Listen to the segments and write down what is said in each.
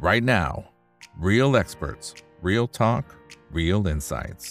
right now. Real experts, real talk, real insights.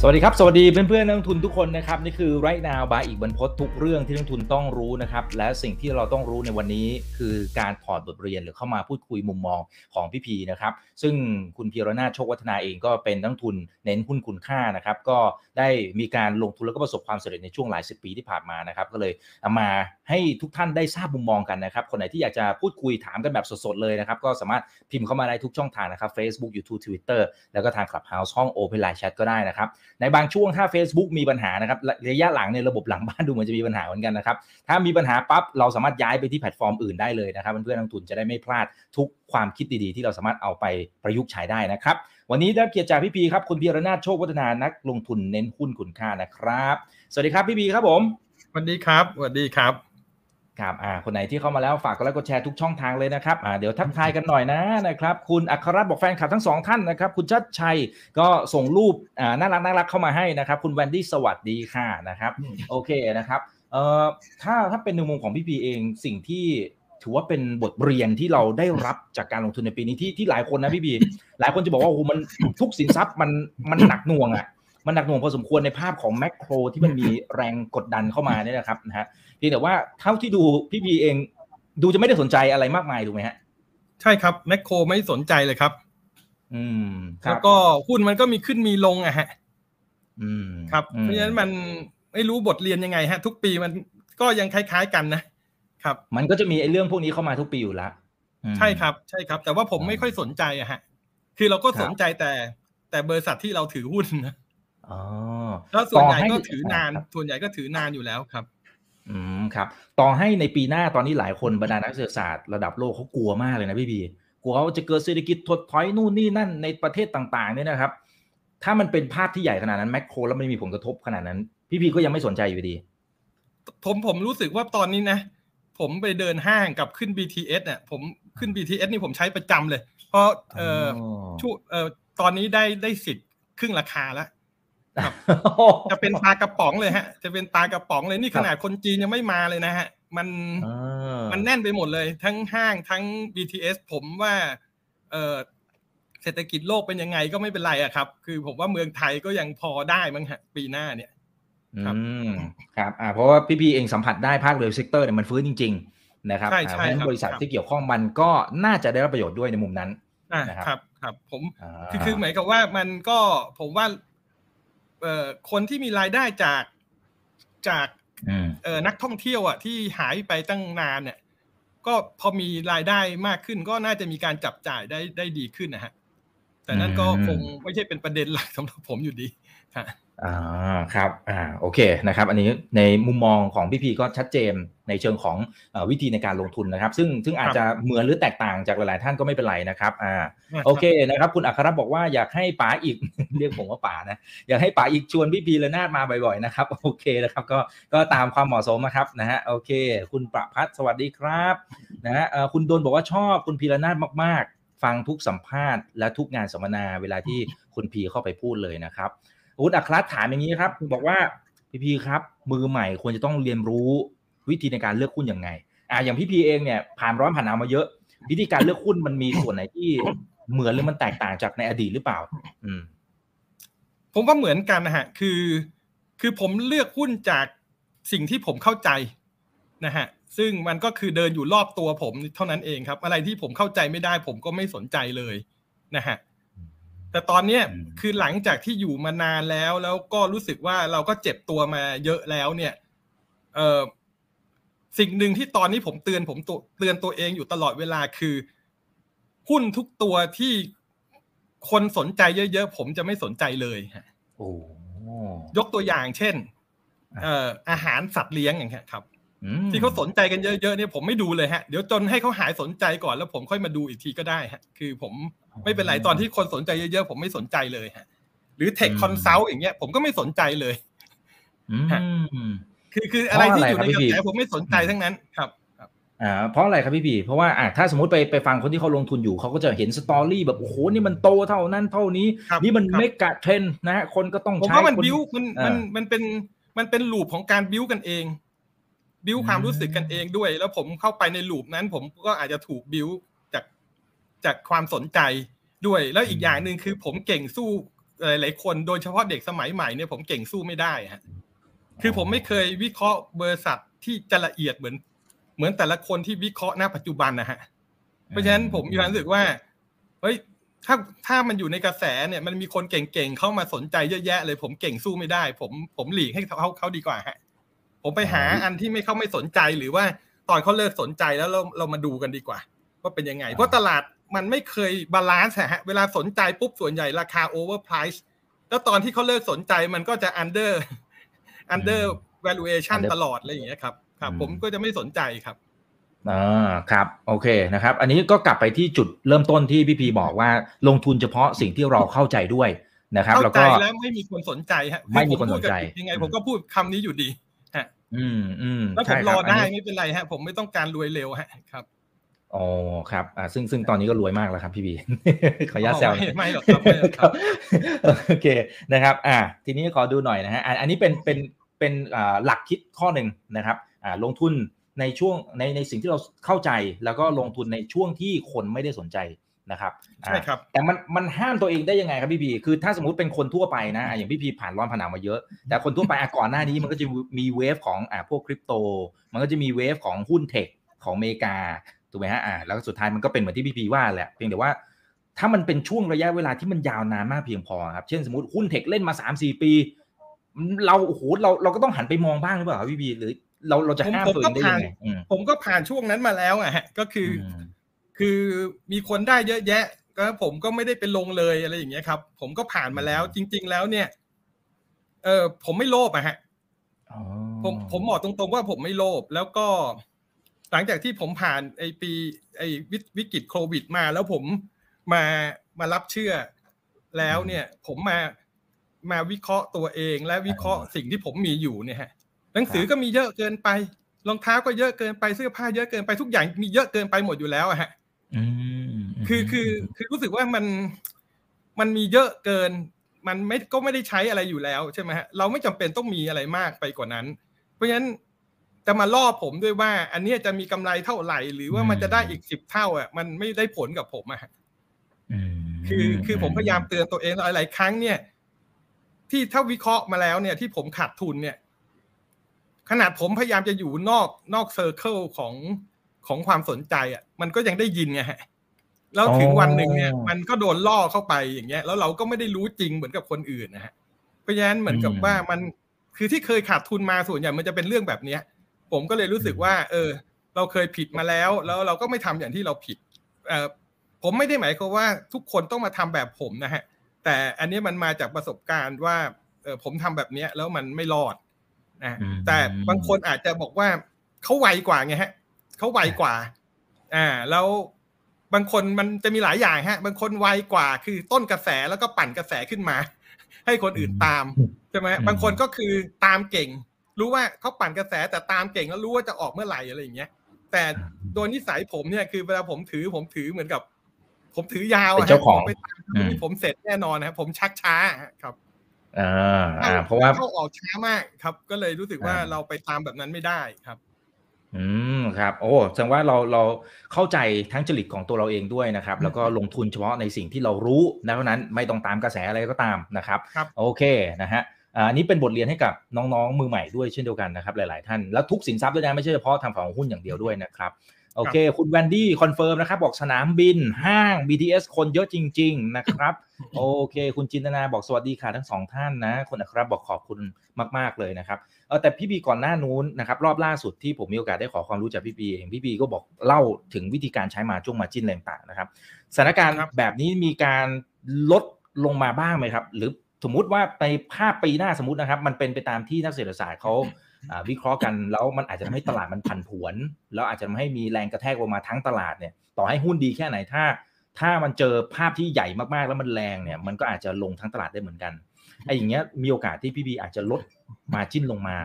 สวัสดีครับ สวัสดีเพื่อนๆนักทุนทุกคนนะครับ นี่คือไรนาวบายอีกบรรพททุกเรื่องที่นักทุนต้องรู้นะครับ และสิ่งที่เราต้องรู้ในวันนี้คือการถอดบทเรียนหรือเข้ามาพูดคุยมุมมองของพี่พีนะครับ ซึ่งคุณพีรนาโชควัฒนาเองก็เป็นนักทุนเน้นหุ้นคุณค่านะครับ ก็ ได้มีการลงทุนแล้วก็ประสบความสำเร็จในช่วงหลายสิบปีที่ผ่านมานะครับ ก็เลยเอามาให้ทุกท่านได้ทราบมุมมองกันนะครับ คนไหนที่อยากจะพูดคุยถามกันแบบสดๆเลยนะครับ ก็สามารถพิมพ์เข้ามาได้ทุกช่องทางนะครับ Facebook YouTube Twitter แล้วก็ทาง Clubhouse ห้อง Open Line Chat ก็ได้นะครับ ในบางช่วงถ้า Facebook มีปัญหานะครับระยะหลังในระบบหลังบ้านดูเหมือนจะมีปัญหาเหมือนกันนะครับถ้ามีปัญหาปั๊บเราสามารถย้ายไปที่แพลตฟอร์มอื่นได้เลยนะครับเพื่อนๆนักทุนจะได้ไม่พลาดทุกความคิดดีๆ ที่เราสามารถเอาไปประยุกต์ใช้ได้นะครับ วันนี้ได้เกียรติจากพี่พีครับคุณพีรนาถโชควัฒนานักลงทุนเน้นหุ้นคุณค่านะครับ สวัสดีครับพี่พีครับผมสวัสดีครับสวัสดีครับครับอ่าคนไหนที่เข้ามาแล้วฝากกดไลค์กดแชร์ทุกช่องทางเลยนะครับอ่าเดี๋ยวทักทายกันหน่อยนะนะครับ คุณอัครรัตน์บอกแฟนคลับทั้งสองท่านนะครับ คุณชัดชัยก็ส่งรูปอ่าน่ารักน่ารักเข้ามาให้นะครับ คุณแวนดี้สวัสดีค่ะนะครับ โอเคนะครับเอ่อถ้าถ้าเป็นในมุมของพี่พีเองสิ่งที่ ถือว่าเป็นบทเรียนที่เราได้รับจากการลงทุนในปีนี้ที่ที่หลายคนนะพี่พี หลายคนจะบอกว่าโอ้โหมันทุกสินทรัพย์มันมันหนักหน่วงอะมันหนักหน่วงพอสมควรในภาพของแมกโครที่มันมีแรงกดดันเข้ามาเนี่ยนะครับนะฮะเพียงแต่ว่าเท่าที่ดูพี่บีเอง ดูจะไม่ได้สนใจอะไรมากมายถูกไหมฮะใช่ครับแมคโครไม่สนใจเลยครับ อืมแล้วก็หุ้นมันก็มีขึ้นมีลงอะฮะ อืมครับเพราะฉะนั้นมันไม่รู้บทเรียนยังไงฮะ ทุกปีมันก็ยังคล้าย ๆ กันนะ ครับมันก็จะมีไอ้เรื่องพวกนี้เข้ามาทุกปีอยู่ละใช่ครับ ใช่ครับ แต่ว่าผมไม่ค่อยสนใจอะฮะ คือเราก็สนใจแต่ แต่บริษัทที่เราถือหุ้นนะอ๋อแล้วส่วนใหญ่ก็ถือนาน ส่วนใหญ่ก็ถือนานอยู่แล้วครับ อืมครับ ต่อให้ในปีหน้าตอนนี้หลายคนบรรดานักเศรษฐศาสตร์ระดับโลกเขากลัวมากเลยนะพี่บีกลัวว่าจะเกิดเศรษฐกิจถดถอยนู่นนี่นั่นในประเทศต่างๆเนี่ยนะครับ ถ้ามันเป็นภาพที่ใหญ่ขนาดนั้นแมคโครแล้วไม่มีผลกระทบขนาดนั้น พี่พีก็ยังไม่สนใจอยู่ดี ผมผมรู้สึกว่าตอนนี้นะ ผมไปเดินห้างกับขึ้น BTS เนี่ยผมขึ้น BTS นี่ผมใช้ประจำเลย เพราะเอ่อช่วเอ่อตอนนี้ได้ได้สิทธิ์ครึ่งราคาแล้วจะเป็นปลากระป๋องเลยฮะ จะเป็นปลากระป๋องเลยนี่ขนาดคนจีนยังไม่มาเลยนะฮะ มันมันแน่นไปหมดเลย ทั้งห้างทั้ง BTS ผมว่า เออเศรษฐกิจโลกเป็นยังไงก็ไม่เป็นไรอะครับ คือผมว่าเมืองไทยก็ยังพอได้มั้งฮะปีหน้าเนี่ย ครับครับอ่าเพราะว่าพี่พีเองสัมผัสได้ภาค real sector เนี่ยมันฟื้นจริง ๆ นะครับใช่ใช่บริษัทที่เกี่ยวข้องมันก็น่าจะได้รับประโยชน์ด้วยในมุมนั้นนะครับครับผมคือคือหมายกับว่ามันก็ผมว่าเอ่อคนที่มีรายได้จากจากเอ่อนักท่องเที่ยวอะที่หายไปตั้งนานเนี่ยก็พอมีรายได้มากขึ้นก็น่าจะมีการจับจ่ายได้ได้ดีขึ้นนะฮะแต่นั่นก็คงไม่ใช่เป็นประเด็นหลักสำหรับผมอยู่ดีฮะ อ่าครับอ่าโอเคนะครับอันนี้ในมุมมองของพี่พีก็ชัดเจนในเชิงของวิธีในการลงทุนนะครับ ซึ่งซึ่งอาจจะเหมือนหรือแตกต่างจากหลาย ๆ ท่านก็ไม่เป็นไรนะครับอ่าโอเคนะครับ คุณอัครบอกว่าอยากให้ป๋าอีกเรียกผมว่าป๋านะอยากให้ป๋าอีกชวนพี่พีละนาดมาบ่อยๆนะครับโอเคนะครับก็ก็ตามความเหมาะสมนะครับนะฮะโอเค คุณประพัฒสวัสดีครับนะฮะคุณโดนบอกว่าชอบคุณพีละนาดมาก ๆ ฟังทุกสัมภาษณ์และทุกงานสัมมนาเวลาที่คุณพีเข้าไปพูดเลยนะครับ คุณอัครถามอย่างนี้ครับบอกว่าพี่พีครับ มือใหม่ควรจะต้องเรียนรู้วิธีในการเลือกหุ้นยังไงอ่าอย่างพี่พีเองเนี่ยผ่านร้อนผ่านหนาวมาเยอะ วิธีการเลือกหุ้นมันมีส่วนไหนที่เหมือนหรือมันแตกต่างจากในอดีตหรือเปล่า อืม ผมว่าเหมือนกันนะฮะ คือ คือผมเลือกหุ้นจากสิ่งที่ผมเข้าใจนะฮะ ซึ่งมันก็คือเดินอยู่รอบตัวผมเท่านั้นเองครับ อะไรที่ผมเข้าใจไม่ได้ ผมก็ไม่สนใจเลยนะฮะ แต่ตอนเนี้ยคือหลังจากที่อยู่มานานแล้ว แล้วก็รู้สึกว่าเราก็เจ็บตัวมาเยอะแล้วเนี่ย เออสิ่งหนึ่งที่ตอนนี้ผมเตือนผมเตือนตัวเองอยู่ตลอดเวลาคือหุ้นทุกตัวที่คนสนใจเยอะๆผมจะไม่สนใจเลยฮะโอ้ยกตัวอย่างเช่น เอ่ออาหารสัตว์เลี้ยงอย่างเงี้ยครับที่เขาสนใจกันเยอะๆเนี่ยผมไม่ดูเลยฮะ เดี๋ยวจนให้เขาหายสนใจก่อนแล้วผมค่อยมาดูอีกทีก็ได้ฮะ คือผม ไม่เป็นไรตอนที่คนสนใจเยอะๆผมไม่สนใจเลยฮะ หรือ tech consult อย่างเงี้ย ผมก็ไม่สนใจเลยคือคืออะไรที่อยู่ในกระแสผมไม่สนใจทั้งนั้นครับอ่าเพราะอะไรครับพี่พีเพราะว่าอ่าถ้าสมมติไปไปฟังคนที่เขาลงทุนอยู่เขาก็จะเห็น story แบบโอ้โหนี่มันโตเท่านั้นเท่านี้ นี่มันเมกะเทรนนะฮะคนก็ต้องใช้ผมว่ามันบิ้วมันมันมันเป็นมันเป็นลูปของการบิ้วกันเองบิวความรู้สึกกันเองด้วย แล้วผมเข้าไปในลูปนั้น ผมก็อาจจะถูกบิว จากจากความสนใจด้วย แล้วอีกอย่างหนึ่งคือผมเก่งสู้หลายๆคนโดยเฉพาะเด็กสมัยใหม่เนี่ยผมเก่งสู้ไม่ได้ฮะคือผมไม่เคยวิเคราะห์บริษัทที่จะละเอียดเหมือน เหมือนแต่ละคนที่วิเคราะห์หน้าปัจจุบันนะฮะเพราะฉะนั้นผมมีความรู้สึกว่าเฮ้ยถ้าถ้ามันอยู่ในกระแสเนี่ย มันมีคนเก่งๆเข้ามาสนใจเยอะแยะ เลยผมเก่งสู้ไม่ได้ ผมผมหลีกให้เขาเขาดีกว่าฮะผมไปหาอันที่ไม่เขาไม่สนใจหรือว่าตอนเขาเลิกสนใจแล้วเราเรามาดูกันดีกว่า ว่าเป็นยังไง เพราะตลาด มันไม่เคย balance ฮะเวลาสนใจปุ๊บส่วนใหญ่ราคา overpriced แล้วตอนที่เขาเลิกสนใจมันก็จะอันเดอร์อันเดอร์ valuation ตลอดอะไรอย่างเงี้ยครับครับ ผมก็จะไม่สนใจครับอ่าครับโอเคนะครับ อันนี้ก็กลับไปที่จุดเริ่มต้นที่พี่พีบอกว่าลงทุนเฉพาะสิ่งที่เราเข้าใจด้วยนะครับเข้าแล้วใจก็แล้วไม่มีคนสนใจฮะไม่มีคนสนใจอยังไง ผมก็พูดคำนี้อยู่ดีฮะอืมอืมแล้วผใช่มครบอได้นนี้ไม่เป็นไรฮะ ผมไม่ต้องการรวยเร็วฮะครับ อ๋อครับอ่าซึ่งซึ่งตอนนี้ก็รวยมากแล้วครับพี่บีขออนุญาตแซวไม่ไม่หรอกครับไม่หรอกครับโอเคนะครับ อ่า ทีนี้ขอดูหน่อยนะฮะอันอันนี้เป็นเป็นเป็นอ่าหลักคิดข้อหนึ่งนะครับอ่าลงทุนในช่วงในในสิ่งที่เราเข้าใจแล้วก็ลงทุนในช่วงที่คนไม่ได้สนใจนะครับอ่าใช่ครับแต่มันมันห้ามตัวเองได้ยังไงครับพี่พีคือถ้าสมมติเป็นคนทั่วไปนะอะอย่างพี่พีผ่านร้อนผ่านหนาวมาเยอะ แต่คนทั่วไปอะก่อนหน้านี้มันก็จะมีเวฟของอ่าพวกคริปโต มันก็จะมีเวฟของหุ้นเทคของอเมริกา ถูกไหมฮะอ่าแล้วก็สุดท้ายมันก็เป็นเหมือนที่พี่พีว่าแหละเพียงแต่ว่าถ้ามันเป็นช่วงระยะเวลาที่มันยาวนานมากเพียงพอครับเช่นสมมติหุ้นเทคเล่นมาสามสี่ปี เราโอ้โหเราเราก็ต้องหันไปมองบ้างหรือเปล่าครับพี่พีหรือเราเราจะห้ามผมตัวเองได้ยังไงอืมผมก็ผ่านช่วงนั้นมาแล้วอะฮะก็คืออมคือมีคนได้เยอะแยะก็ผมก็ไม่ได้ไปลงเลยอะไรอย่างเงี้ยครับ ผมก็ผ่านมาแล้ว จริง ๆ แล้วเนี่ย เออผมไม่โลภอะฮะอ๋อผมผมบอกตรงๆว่าผมไม่โลภแล้วก็ หลังจากที่ผมผ่านไอปีไอวิวิกฤตโควิดมา แล้วผมมามารับเชื่อแล้วเนี่ย ผมมามาวิเคราะห์ตัวเองและวิเคราะห์สิ่งที่ผมมีอยู่เนี่ยฮะหนังสือก็มีเยอะเกินไปรองเท้าก็เยอะเกินไปเสื้อผ้าเยอะเกินไปทุกอย่างมีเยอะเกินไปหมดอยู่แล้วอะฮะอืมคือคือคือรู้สึกว่ามันมันมีเยอะเกิน มันไม่ก็ไม่ได้ใช้อะไรอยู่แล้วใช่ไหมฮะเราไม่จำเป็นต้องมีอะไรมากไปกว่านั้น เพราะฉะนั้น จะมาล่อผมด้วยว่า อันเนี้ยจะมีกำไรเท่าไหร่ หรือว่ามันจะได้อีกสิบเท่าอะมันไม่ได้ผลกับผมอะฮะอืมคือคือผมพยายามเตือนตัวเองหลายๆครั้งเนี่ย ที่ถ้าวิเคราะห์มาแล้วเนี่ย ที่ผมขาดทุนเนี่ย ขนาดผมพยายามจะอยู่นอกนอกเซอร์เคิลของของความสนใจอะ มันก็ยังได้ยินไงฮะแล้วถึงวันหนึ่งเนี่ย มันก็โดนล่อเข้าไปอย่างเงี้ย แล้วเราก็ไม่ได้รู้จริงเหมือนกับคนอื่นนะฮะเพราะฉะนั้นเหมือนกับว่ามันคือที่เคยขาดทุนมาส่วนใหญ่มันจะเป็นเรื่องแบบเนี้ย ผมก็เลยรู้สึกว่า เออ เราเคยผิดมาแล้ว แล้วเราก็ไม่ทำอย่างที่เราผิดเออผมไม่ได้หมายความว่าทุกคนต้องมาทำแบบผมนะฮะ แต่อันนี้มันมาจากประสบการณ์ว่าเออผมทำแบบเนี้ยแล้วมันไม่รอดนะแต่บางคนอาจจะบอกว่าเขาไวกว่าไงฮะเขาไวกว่า อ่า แล้วบางคนมันจะมีหลายอย่างฮะ บางคนไวกว่าคือต้นกระแสแล้วก็ปั่นกระแสขึ้นมา ให้คนอื่นตามใช่ไหมบางคนก็คือตามเก่ง รู้ว่าเขาปั่นกระแสแต่ตามเก่งแล้วรู้ว่าจะออกเมื่อไหร่อะไรอย่างเงี้ย แต่โดยนิสัยผมเนี่ยคือเวลาผมถือผมถือเหมือนกับ ผมถือยาวเป็นเจ้าของไปตามผมเสร็จแน่นอนนะครับผมชักช้าครับอ่าอ่าเพราะว่าเข้าออกช้ามากครับ ก็เลยรู้สึกว่าเราไปตามแบบนั้นไม่ได้ครับอืมครับโอ้แสดงว่าเราเราเข้าใจทั้งจริตของตัวเราเองด้วยนะครับ แล้วก็ลงทุนเฉพาะในสิ่งที่เรารู้นะเพราะนั้นไม่ต้องตามกระแสอะไรก็ตามนะครับครับโอเคนะฮะ อันนี้เป็นบทเรียนให้กับน้องๆ มือใหม่ด้วยเช่นเดียวกันนะครับ หลายๆท่าน แล้วทุกสินทรัพย์ด้วยนะไม่ใช่เฉพาะทางฝั่งของหุ้นอย่างเดียวด้วยนะครับโอเค คุณแวนดี้ confirm นะครับ บอกสนามบินห้าง BTS คนเยอะจริง ๆ นะครับ โอเค คุณจินตนาบอกสวัสดีค่ะทั้งสองท่านนะคนนะครับบอกขอบคุณมาก ๆ เลยนะครับเออแต่พี่พีก่อนหน้านู้นนะครับรอบล่าสุดที่ผมมีโอกาสได้ขอความรู้จากพี่พีเองพี่พีก็บอกเล่าถึงวิธีการใช้มาจุ้งมาจิ้นอะไรต่างๆนะครับสถานการณ์ครับแบบนี้มีการลดลงมาบ้างไหมครับ หรือ สมมุติว่าในภาพปีหน้าสมมตินะครับ มันเป็นไปตามที่นักเศรษฐศาสตร์เขาอ่าวิเคราะห์กันแล้วมันอาจจะทำให้ตลาดมันผันผวน แล้วอาจจะทำให้มีแรงกระแทกลงมาทั้งตลาดเนี่ยต่อให้หุ้นดีแค่ไหนถ้า ถ้ามันเจอภาพที่ใหญ่มากๆแล้วมันแรงเนี่ย มันก็อาจจะลงทั้งตลาดได้เหมือนกันไอ้อย่างเงี้ยมีโอกาสที่พี่บีอาจจะลดมาจิ้นลงมา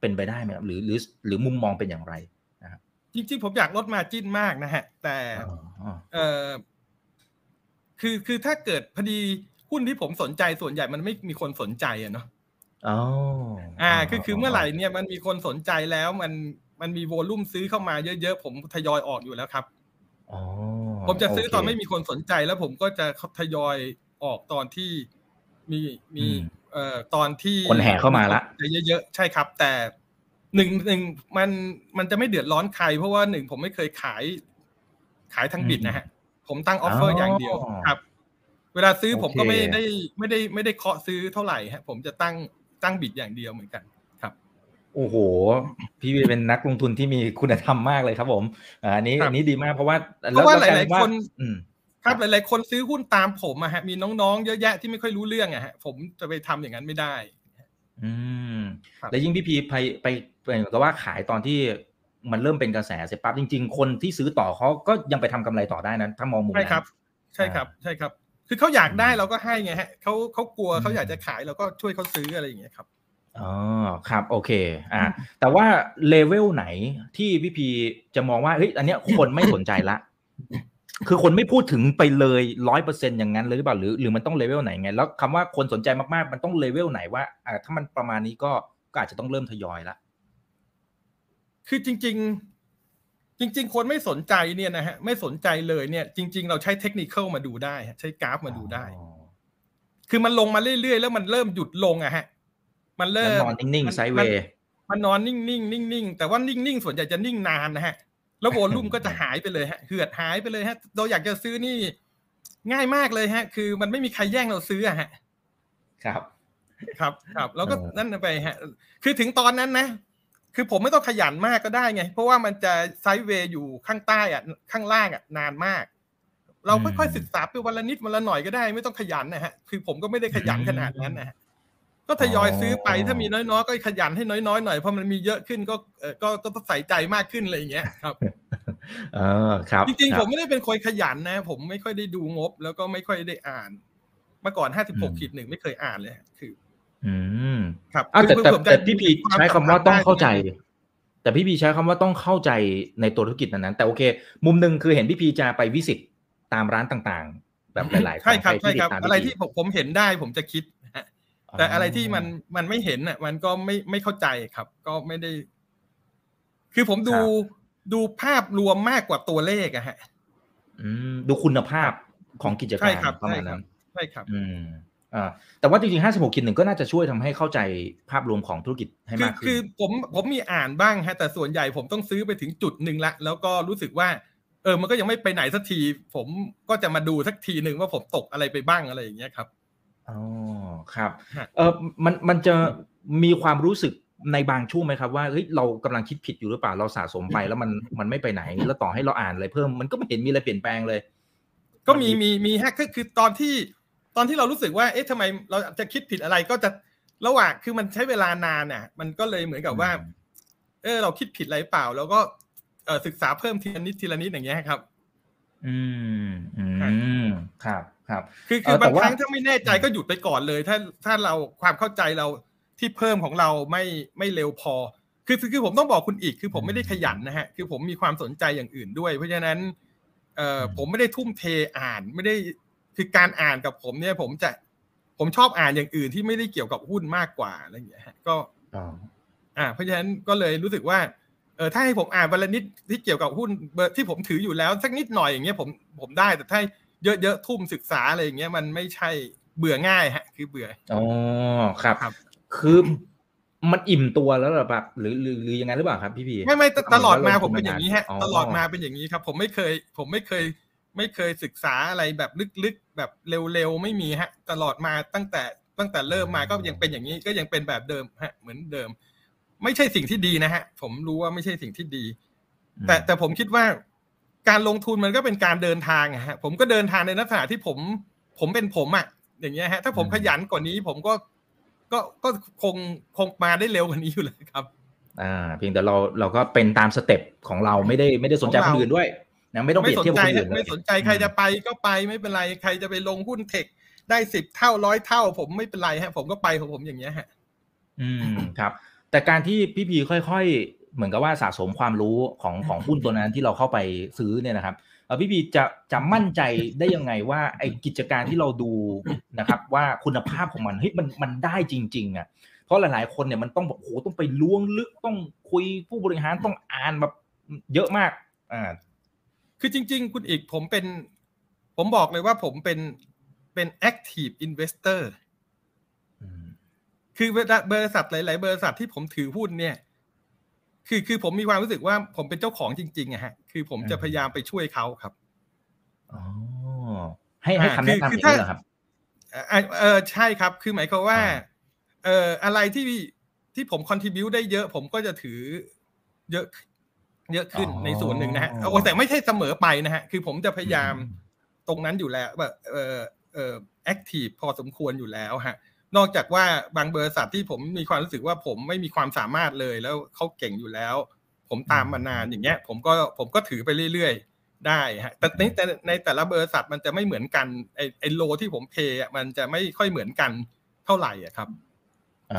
เป็นไปได้ไหมครับหรือหรือหรือมุมมองเป็นอย่างไรจริงๆผมอยากลดมาจิ้นมากนะฮะ แต่อ๋อเออคือคือถ้าเกิดพอดี หุ้นที่ผมสนใจส่วนใหญ่มันไม่มีคนสนใจอะเนาะอ๋ออ่าคือคือเมื่อไหร่เนี่ยมันมีคนสนใจแล้วมันมันมีโวลุ่มซื้อเข้ามาเยอะๆผมทยอยออกอยู่แล้วครับอ๋อผมจะซื้อโเคตอนไม่มีคนสนใจแล้วผมก็จะทยอยออกตอนที่มีมีอืมเอ่อตอนที่คนแห่เข้ามาละเยอะๆใช่ครับ แต่หนึ่งหนึ่งมันมันจะไม่เดือดร้อนใคร เพราะว่าหนึ่งผมไม่เคยขายขายทิ้ง bid นะฮะ ผมตั้ง offer อย่างเดียวครับ เวลาซื้อผมก็ไม่ได้ไม่ได้ไม่ได้เคาะซื้อเท่าไหร่ฮะผมจะตั้งตั้ง bid อย่างเดียวเหมือนกันครับโอ้โห พี่พีเป็นนักลงทุนที่มีคุณธรรมมากเลยครับผมอ่าอันนี้ครับอันนี้ดีมากเพราะว่าเพราะว่าหแวลายๆกคนอืมครับหลายๆคนซื้อหุ้นตามผมอะฮะมีน้องๆเยอะแยะที่ไม่ค่อยรู้เรื่องอะฮะผมจะไปทำอย่างนั้นไม่ได้ อืมครับแล้วยิ่งพี่พีไปไปไปเหมือนกับว่าขายตอนที่มันเริ่มเป็นกระแสเสร็จปั๊บจริง ๆ คนที่ซื้อต่อเขาก็ยังไปทำกำไรต่อได้นะถ้ามองมุมใช่นั้นครับ ใช่ครับ ใช่ครับ คือเขาอยากได้เราก็ให้ไงฮะเขาเขากลัวเขาอยากจะขายเราก็ช่วยเขาซื้ออะไรอย่างเงี้ยครับอ๋อครับโอเคอ่าแต่ว่าเลเวลไหนที่พี่พีจะมองว่าเฮ้ยอันเนี้ยคนไม่สนใจละ คือคนไม่พูดถึงไปเลยร้อยเปอร์เซ็นอย่างนั้นเลยหรือเปล่าหรือหรือมันต้องเลเวลไหนไงแล้วคำว่าคนสนใจมากๆ มันต้องเลเวลไหนว่าอ่าถ้ามันประมาณนี้ก็ก็อาจจะต้องเริ่มทยอยละคือจริง ๆ จริง ๆ คนไม่สนใจเนี่ยนะฮะไม่สนใจเลยเนี่ย จริง ๆ เราใช้เทคนิคมาดูได้ฮะใช้กราฟมาดูได้อ๋อคือมันลงมาเรื่อยๆ แล้วมันเริ่มหยุดลงอะฮะ มันแล้วเริ่มนอนนิ่งมัๆไซด์เวย์มันนอนนิ่งๆนิ่งๆแต่ว่านิ่งๆส่วนใหญ่จะนิ่งนานนะฮะ แล้วโวลุ่มก็จะหายไปเลยฮะเหือดหายไปเลยฮะ เราอยากจะซื้อนี่ง่ายมากเลยฮะ คือมันไม่มีใครแย่งเราซื้ออะฮะ ครับ ครับครับแล้วก็เออนั่นไปฮะ คือถึงตอนนั้นนะ คือผมไม่ต้องขยันมากก็ได้ไง เพราะว่ามันจะไซด์เวย์อยู่ข้างใต้อะข้างล่างอะนานมาก เราค่อยๆศึกษาไปวันละนิดวันละหน่อยก็ได้ ไม่ต้องขยันนะฮะ คือผมก็ไม่ได้ขยันขนาดนั้นนะฮะก็ทยอยซื้อไปถ้ามีน้อยๆ ก็ขยันให้น้อยๆหน่อยเพราะมันมีเยอะขึ้นก็เออก็ก็ต้องใส่ใจมากขึ้นอะไรอย่างเงี้ยครับเออครับ จริงคๆบผมไม่ได้เป็นคนขยันนะ ผมไม่ค่อยได้ดูงบ แล้วก็ไม่ค่อยได้อ่าน เมื่อก่อนห้าสิบหกขีดหนึ่งไม่เคยอ่านเลยคือ อืม ครับอ้าวแต่คือแต่ผมจะแต่พี่พีใช้คำว่าต้องเข้าใจได้แต่พี่พีใช้คำว่าต้องเข้าใจในตัวธุรกิจนั้นๆแต่โอเค มุมหนึ่งคือเห็นพี่พีจะไปวิสิตตามร้านต่างๆ แบบหลายๆใช่ครับงใช่ครับติดตามอะไรพี่ที่ผมผมเห็นได้ผมจะคิดนะฮะแต่อะไรที่มันมันไม่เห็นอะ มันก็ไม่ไม่เข้าใจครับ ก็ไม่ได้ คือผมดูดูภาพรวมมากกว่าตัวเลขอะฮะอืมดูคุณภาพของกิจใช่การครับประใช่มาณครันั้บนใช่ครับ อืมอ่า แต่ว่าจริงๆ 56คิดหนึ่งก็น่าจะช่วยทำให้เข้าใจภาพรวมของธุรกิจให้คือมากขึ้นคือผมผมมีอ่านบ้างฮะ แต่ส่วนใหญ่ผมต้องซื้อไปถึงจุดหนึ่งละ แล้วก็รู้สึกว่า เออ มันก็ยังไม่ไปไหนสักที ผมก็จะมาดูสักทีหนึ่งว่าผมตกอะไรไปบ้างอะไรอย่างเงี้ยครับ อ๋อ ครับฮะเออมัน มันจะมีความรู้สึกในบางช่วงไหมครับว่าเฮ้ยเรากำลังคิดผิดอยู่หรือเปล่า เราสะสมไปแล้วมัน มันไม่ไปไหน แล้วต่อให้เราอ่านอะไรเพิ่ม มันก็ไม่เห็นมีอะไรเปลี่ยนแปลงเลย ก็มี มี มีฮะก็คือตอนที่ ตอนที่เรารู้สึกว่า เอ๊ะทำไมเราจะคิดผิดอะไรก็จะระหว่างคือมันใช้เวลานานน่ะ มันก็เลยเหมือนกับว่าอืมเออเราคิดผิดอะไรเปล่า แล้วก็เออศึกษาเพิ่มทีละนิดทีละนิดอย่างเงี้ยครับ อืมอืมครับ ครับ คือเอคืออแต่บางว่าครั้งถ้าไม่แน่ใจก็หยุดไปก่อนเลย ถ้าถ้าเราความเข้าใจเราที่เพิ่มของเราไม่ไม่เร็วพอคือคือคือผมต้องบอกคุณอีก คือผมไม่ได้ขยันนะฮะ คือผมมีความสนใจอย่างอื่นด้วย เพราะฉะนั้น เอ่อผมไม่ได้ทุ่มเทอ่าน ไม่ได้ คือการอ่านกับผมเนี่ยผมจะผมชอบอ่านอย่างอื่นที่ไม่ได้เกี่ยวกับหุ้นมากกว่าอะไรอย่างเงี้ยฮะก็อ๋ออ่า เพราะฉะนั้นก็เลยรู้สึกว่าเออถ้าให้ผมอ่านวันละนิดที่เกี่ยวกับหุ้นเบอร์ที่ผมถืออยู่แล้วสักนิดหน่อยอย่างเงี้ยผมผมได้แต่ถ้าเยอะๆทุ่มศึกษาอะไรอย่างเงี้ยมันไม่ใช่เบื่อง่ายฮะ คือเบื่ออ๋อครับครับ คือมันอิ่มตัวแล้วเหรอแบบหรือหรือหรือยังไงหรือเปล่าครับพี่พีไม่ไม่ตทำตลอดมาแล้วลงทุนผมเป็นอย่างนี้ฮะอ๋อตลอดมาเป็นอย่างนี้ครับ ผมไม่เคย ผมไม่เคย ไม่เคยศึกษาอะไรแบบลึกๆ แบบเร็วๆไม่มีฮะ ตลอดมาตั้งแต่ตั้งแต่เริ่มมาก็ยังเป็นอย่างนี้ก็ยังเป็นแบบเดิมฮะ เหมือนเดิม ไม่ใช่สิ่งที่ดีนะฮะ ผมรู้ว่าไม่ใช่สิ่งที่ดี แต่แต่ผมคิดว่าการลงทุนมันก็เป็นการเดินทางอะฮะ ผมก็เดินทางในลักษณะที่ผม ผมเป็นผมอะอย่างเงี้ยฮะ ถ้าผมขยันกว่านี้ผมก็ก็ก็คงคงมาได้เร็วกว่านี้อยู่เลยครับ อ่า เพียงแต่เราเราก็เป็นตามสเต็ปของเราไม่ได้ไม่ได้สนใจของคนเราอื่นด้วย นะไม่ต้องเปรียบเทียบกับคนอื่นเลยไม่สนใจใครจะไปก็ไปไม่เป็นไรใครจะไปลงหุ้นเทคได้สิบเท่าร้อยเท่า ผมไม่เป็นไรฮะ ผมก็ไปของผมอย่างเงี้ยฮะ อืมครับ แต่การที่พี่พีค่อยๆ เหมือนกับว่าสะสมความรู้ของของหุ้นตัวนั้นที่เราเข้าไปซื้อเนี่ยนะครับเอ่อพี่พีจะจะมั่นใจได้ยังไงว่าไอกิจการที่เราดูนะครับ ว่าคุณภาพของมันเฮ้ยมันมันได้จริง ๆ อะ เพราะหลายๆคนเนี่ยมันต้องบอกโอ้โหต้องไปล้วงลึกต้องคุยผู้บริหารต้องอ่านแบบเยอะมากอ่า คือจริง ๆ คุณอีกผมเป็น ผมบอกเลยว่าผมเป็นเป็น active investor คือเบริษัทหลายๆบริษัทที่ผมถือหุ้นเนี่ย คือคือผมมีความรู้สึกว่าผมเป็นเจ้าของจริงๆอะฮะ คือผมจะพยายามไปช่วยเขาครับอ๋อให้ให้คำแนะนำอย่างนี้เหรอครับเออใช่ครับ คือหมายความว่า เอ่ออะไรที่ที่ผม contribute ได้เยอะ ผมก็จะถือเยอะ เยอะขึ้นในส่วนหนึ่งนะฮะโอ้แต่ไม่ใช่เสมอไปนะฮะ คือผมจะพยายามตรงนั้นอยู่แล้วแบบเออเออ active พอสมควรอยู่แล้วฮะ นอกจากว่าบางบริษัทที่ผมมีความรู้สึกว่าผมไม่มีความสามารถเลยแล้วเขาเก่งอยู่แล้ว ผมตามมานานอย่างเงี้ย ผมก็ผมก็ถือไปเรื่อยๆ ได้ฮะแต่ในแต่ในแต่ละบริษัทมันจะไม่เหมือนกันไอไอ role ที่ผม play มันจะไม่ค่อยเหมือนกันเท่าไหร่อะครับ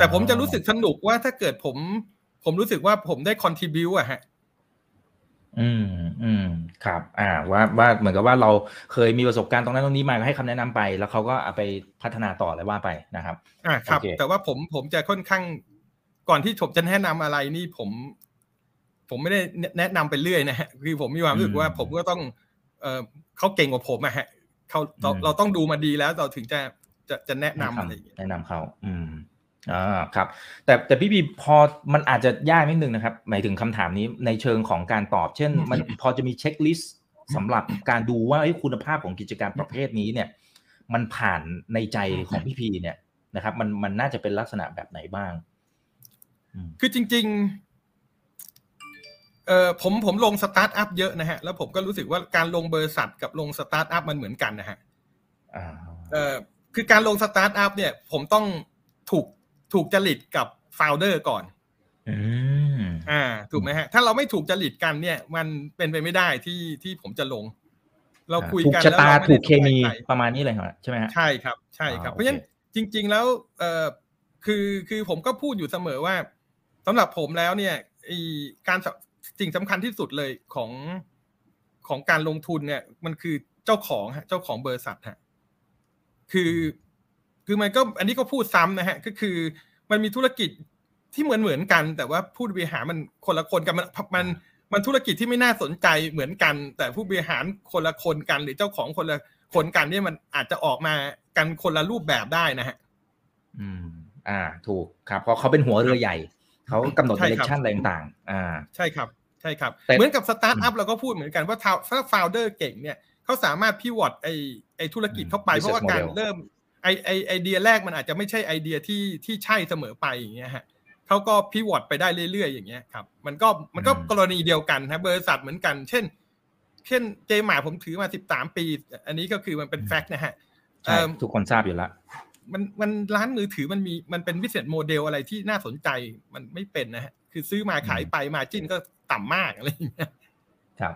แต่ผมจะรู้สึกสนุกว่าถ้าเกิดผม ผมรู้สึกว่าผมได้คอนทิบิวอะฮะ อืมอืมครับ อ่า ว่าว่าเหมือนกับว่าเราเคยมีประสบการณ์ตรงนั้นตรงนี้มาให้คำแนะนำไป แล้วเขาก็เอาไปพัฒนาต่ออะไรว่าไปนะครับ อ่าครับ แต่ว่าผมผมจะค่อนข้าง ก่อนที่ผมจะแนะนำอะไรนี่ผม ผมไม่ได้แนะนำไปเรื่อยนะฮะคือผมมีความรู้สึกว่าผมก็ต้อง เออเขาเก่งกว่าผมอะฮะเขาเราเราต้องดูมาดีแล้วเราถึงจะจะจะแนะนำอะไรอย่างเงี้ยแนะนำเขาอืม อ่าครับ แต่แต่พี่พีพอมันอาจจะยากนิดนึงนะครับ หมายถึงคำถามนี้ในเชิงของการตอบ เช่น มันพอจะมี checklist สำหรับการดูว่าคุณภาพของกิจการประเภทนี้เนี่ย มันผ่านในใจของพี่พีเนี่ยนะครับ มันมันน่าจะเป็นลักษณะแบบไหนบ้าง คือจริง ๆ เออผมผมลงสตาร์ทอัพเยอะนะฮะ แล้วผมก็รู้สึกว่าการลงบริษัทกับลงสตาร์ทอัพมันเหมือนกันนะฮะเออคือการลงสตาร์ทอัพเนี่ย ผมต้องถูก ถูกจริตกับ founder ก่อนอ่า ถูกไหมฮะ ถ้าเราไม่ถูกจริตกันเนี่ย มันเป็นไปไม่ได้ที่ที่ผมจะลง เราคุยกันแล้วเราถูกเคมีประมาณนี้เลยครับใช่ไหมฮะใช่ครับ ใช่ครับ เพราะฉะนั้นจริง ๆ แล้วเอ่อคือคือผมก็พูดอยู่เสมอว่าสำหรับผมแล้วเนี่ยการสิ่งสำคัญที่สุดเลยของของการลงทุนเนี่ย มันคือเจ้าของฮะเจ้าของบริษัทฮะคือ คือมันก็อันนี้ก็พูดซ้ำนะฮะก็คือมันมีธุรกิจที่เหมือนเหมือนกัน แต่ว่าผู้บริหารมันคนละคนกันมันมันมันธุรกิจที่ไม่น่าสนใจเหมือนกัน แต่ผู้บริหารคนละคนกัน หรือเจ้าของคนละคนกันเนี่ยมันอาจจะออกมากันคนละรูปแบบได้นะฮะอืม อ่า ถูกครับ เพราะเขาเป็นหัวเรือใหญ่ เขากำหนดดิเรกชันอะไรต่างๆ อ่า ใช่ครับ ใช่ครับ เหมือนกับสตาร์ทอัพเราก็พูดเหมือนกันว่าถ้า founder เก่งเนี่ยเขาสามารถ pivot ไอไอธุรกิจเข้าไปเพราะว่าการเริ่ม ไอไอไอเดียแรกมันอาจจะไม่ใช่ไอเดียที่ที่ใช่เสมอไปอย่างเงี้ยฮะเขาก็ pivot ไปได้เรื่อยๆ อย่างเงี้ยครับ มันก็มันก็กรณีเดียวกันนะบริษัทเหมือนกัน เช่น เช่นเจมาร์ทผมถือมาสิบสามปี อันนี้ก็คือมันเป็น fact นะฮะทุกคนทราบอยู่แล้วมันมันร้านมือถือมันมีมันเป็น business model อะไรที่น่าสนใจมันไม่เป็นนะฮะคือซื้อมาขายไปมาจิ้นก็ต่ำมากอะไรอย่างเงี้ยครับ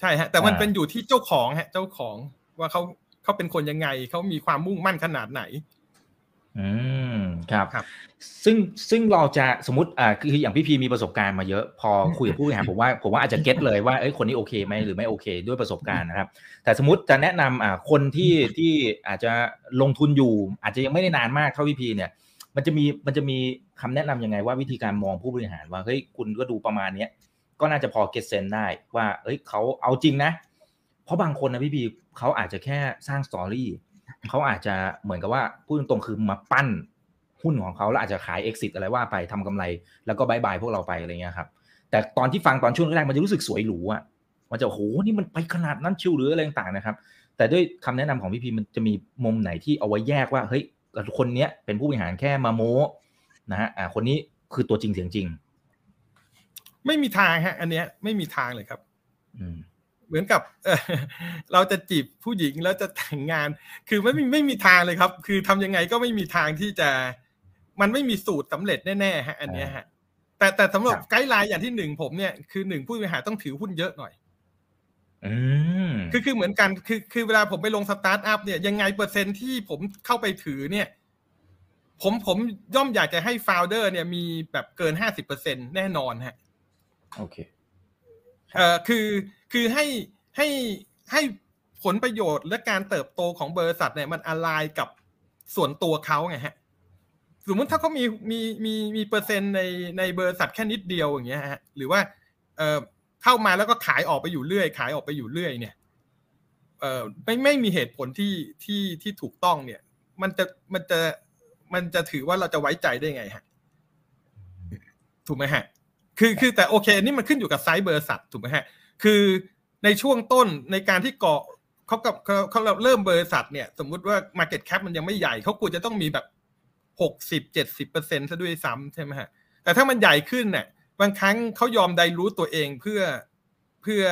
ใช่ฮะ แต่มันเป็นอยู่ที่เจ้าของฮะ เจ้าของว่าเขา เขาเป็นคนยังไง เขามีความมุ่งมั่นขนาดไหน อืมครับรบซึ่งซึ่งเราจะสมมติอ่าคืออย่างพี่พีมีประสบการณ์มาเยอะ พอคุยกับผู้บริหารผมว่าผมว่าอาจจะเก็ตเลยว่าเอ้ยคนนี้โอเคไหมหรือไม่โอเคด้วยประสบการณ์นะครับ แต่สมมติจะแนะนำอ่าคนที่ที่อาจจะลงทุนอยู่ อาจจะยังไม่ได้นานมากเท่าพี่พีเนี่ยมันจะมีมันจะมีคำแนะนำยังไงว่าวิธีการมองผู้บริหารว่าเฮ้ยคุณก็ดูประมาณเนี้ยก็น่าจะพอ get sense ได้ว่า เอ้ยเขาเอาจริงนะ เพราะบางคนนะพี่พี เขาอาจจะแค่สร้าง story เขาอาจจะเหมือนกับว่าพูดตรงๆคือมาปั้นหุ้นของเขาแล้วอาจจะขาย exit อะไรว่าไปทำกำไร แล้วก็ bye bye พวกเราไปอะไรเงี้ยครับแต่ตอนที่ฟังตอนช่วงแรกมันจะรู้สึกสวยหรูอะมันจะโหนี่มันไปขนาดนั้นชิวหรืออะไรต่างๆนะครับ แต่ด้วยคำแนะนำของพี่พีมันจะมีมุมไหนที่เอาไว้แยกว่าเฮ้ยคนเนี้ยเป็นผู้บริหารแค่มาโม้นะฮะอ่าคนนี้คือตัวจริงเสียงจริง ไม่มีทางฮะ อันเนี้ยไม่มีทางเลยครับ อืม เหมือนกับเราจะจีบผู้หญิงแล้วจะแต่งงาน คือไม่มีไม่มีทางเลยครับ คือทำยังไงก็ไม่มีทางที่จะมันไม่มีสูตรสำเร็จแน่ๆฮะ อันนี้ฮะ แต่แต่สำหรับไกด์ไลน์อย่างที่หนึ่งผมเนี่ยคือหนึ่งผู้บริหารต้องถือหุ้นเยอะหน่อยคือคือเหมือนกันคือคือเวลาผมไปลงสตาร์ทอัพเนี่ยยังไงเปอร์เซ็นที่ผมเข้าไปถือเนี่ย ผมผมย่อมอยากจะให้ founder เนี่ยมีแบบเกินห้าสิบเปอร์เซ็นแน่นอนฮะ โอเคเอ่อคือ คือให้ให้ให้ผลประโยชน์และการเติบโตของบริษัทเนี่ยมันอะไรกับส่วนตัวเขาไงฮะสมมติถ้าเขามีมีมีมีเปอร์เซ็นต์ในในบริษัทแค่นิดเดียวอย่างเงี้ยฮะหรือว่าเอ่อเข้ามาแล้วก็ขายออกไปอยู่เรื่อย ขายออกไปอยู่เรื่อยเนี่ยเอ่อไม่ไม่มีเหตุผลที่ที่ที่ถูกต้องเนี่ย มันจะมันจะมันจะถือว่าเราจะไว้ใจได้ไงฮะถูกไหมฮะ คือคือแต่โอเค นี่มันขึ้นอยู่กับไซส์บริษัทถูกไหมฮะ คือในช่วงต้นในการที่เกาะเขากับเขาเขาเริ่มบริษัทเนี่ย สมมุติว่า Market Cap มันยังไม่ใหญ่เขาควรจะต้องมีแบบหกสิบเจ็ดสิบเปอร์เซ็นต์ซะด้วยซ้ำใช่ไหมฮะแต่ถ้ามันใหญ่ขึ้นเนี่ยบางครั้งเขายอมไดรู้ตัวเองเพื่อเพื่อ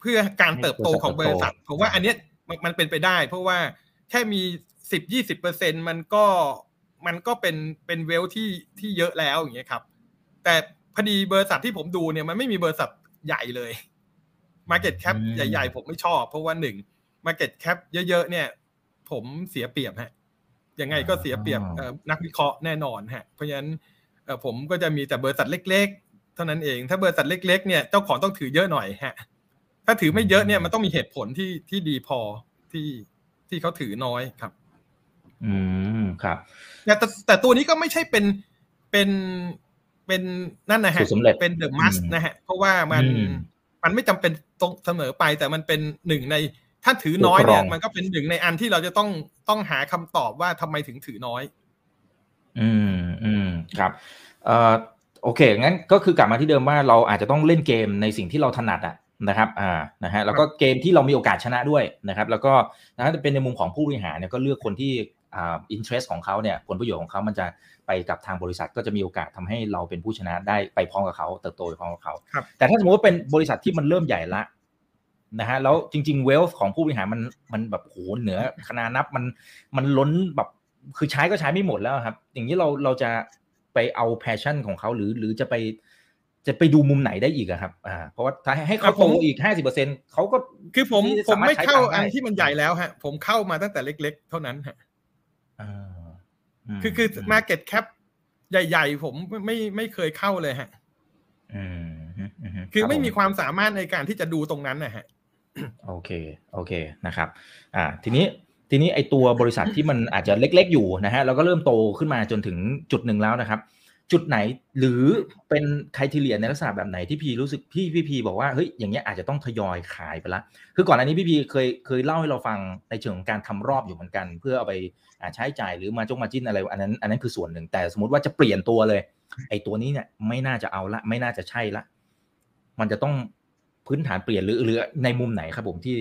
เพื่อการเติบโตของบริษัทผมว่าอันเนี้ยมันมันเป็นไปได้ เพราะว่าแค่มีสิบยี่สิบเปอร์เซ็นมันก็มันก็เป็นเป็นเวลที่ที่เยอะแล้วอย่างเงี้ยครับ แต่พอดีบริษัทที่ผมดูเนี่ยมันไม่มีบริษัท ใหญ่เลย Market Cap อืมใหญ่ๆ ผมไม่ชอบ เพราะว่าหนึ่ง Market Cap เยอะๆเนี่ย ผมเสียเปรียบฮะยังไงก็เสียเปรียบอ๋อเอ่อนักวิเคราะห์แน่นอนฮะ เพราะฉะนั้นเอ่อผมก็จะมีแต่บริษัทเล็ก ๆ เท่านั้นเอง ถ้าบริษัทเล็ก ๆ เนี่ยเจ้าของต้องถือเยอะหน่อยฮะ ถ้าถือไม่เยอะเนี่ยมันต้องมีเหตุผลที่ที่ดีพอที่ที่เขาถือน้อยครับ อืมครับแต่แต่แต่ตัวนี้ก็ไม่ใช่เป็นเป็น เป็นนั่นนะฮะสูตรสำเร็จเป็นเดอะมัสอืมนะฮะเพราะว่ามันอืมมันไม่จำเป็นตรงเสมอไป แต่มันเป็นหนึ่งในถ้าถือน้อยเนี่ยผู้ครองมันก็เป็นหนึ่งในอันที่เราจะต้องต้องหาคำตอบว่าทำไมถึงถือน้อย อืมอืมครับ เอ่อโอเคงั้นก็คือกลับมาที่เดิมว่าเราอาจจะต้องเล่นเกมในสิ่งที่เราถนัดอะนะครับ อ่า นะฮะ แล้วก็เกมที่เรามีโอกาสชนะด้วยนะครับ แล้วก็นะถ้าเป็นในมุมของผู้บริหารเนี่ยก็เลือกคนที่ อ่า interest ของเขาเนี่ยผลประโยชน์ของเขามันจะไปกับทางบริษัทก็จะมีโอกาสทำให้เราเป็นผู้ชนะได้ไปพร้อมกับเขาเติบโตไปพร้อมกับเขาครับแต่ถ้าสมมติว่าเป็นบริษัทที่มันเริ่มใหญ่ละนะฮะแล้วจริงๆเวลของผู้บริหารมันมันแบบโหเหนือคณานับมันมันล้นแบบคือใช้ก็ใช้ไม่หมดแล้วครับ อย่างนี้เราเราจะไปเอาแพชชั่นของเขาหรือหรือจะไปจะไปดูมุมไหนได้อีกอะครับ อ่า เพราะว่าถ้าให้เขาอะผโตมอีกห้าสิบเปอร์เซ็นเขาก็ คือผมที่ผมไม่สารถใช้เข้าตังค์อันได้ที่มันใหญ่แล้วฮะ ผมเข้ามาตั้งแต่เล็ก ๆ เท่านั้นฮะอ่าม คือคือม Market Cap ใหญ่ ๆ ผมไม่ไม่เคยเข้าเลยฮะอืมอืมอืคือไม่รับผมีความสามารถในการที่จะดูตรงนั้นนะฮะ โอเค โอเคนะครับ อ่า ทีนี้ทีนี้ไอตัวบริษัทที่มันอาจจะเล็ก ๆ อยู่นะฮะแล้วก็เริ่มโตขึ้นมาจนถึงจุดหนึ่งแล้วนะครับ จุดไหนหรือเป็นค r i ทีเรียในลักษณะแบบไหนที่พีรู้สึกพี่พี่พีบอกว่าเฮ้ยอย่างเงี้ยอาจจะต้องทยอยขายไปละ คือก่อนอันนี้พี่พีเคยเคยเล่าให้เราฟังในเชิงของการทำรอบอยู่เหมือนกัน เพื่อเอาไปใช้จ่ายหรือมาจงมาจิ้นอะไรอันนั้นอันนั้นคือส่วนหนึ่งแต่สมมติว่าจะเปลี่ยนตัวเลย ไอ้ตัวนี้เนี่ยไม่น่าจะเอาละ ไม่น่าจะใช่ละ มันจะต้องพื้นฐานเปลี่ยนหรือหรือในมุมไหนครับผมที่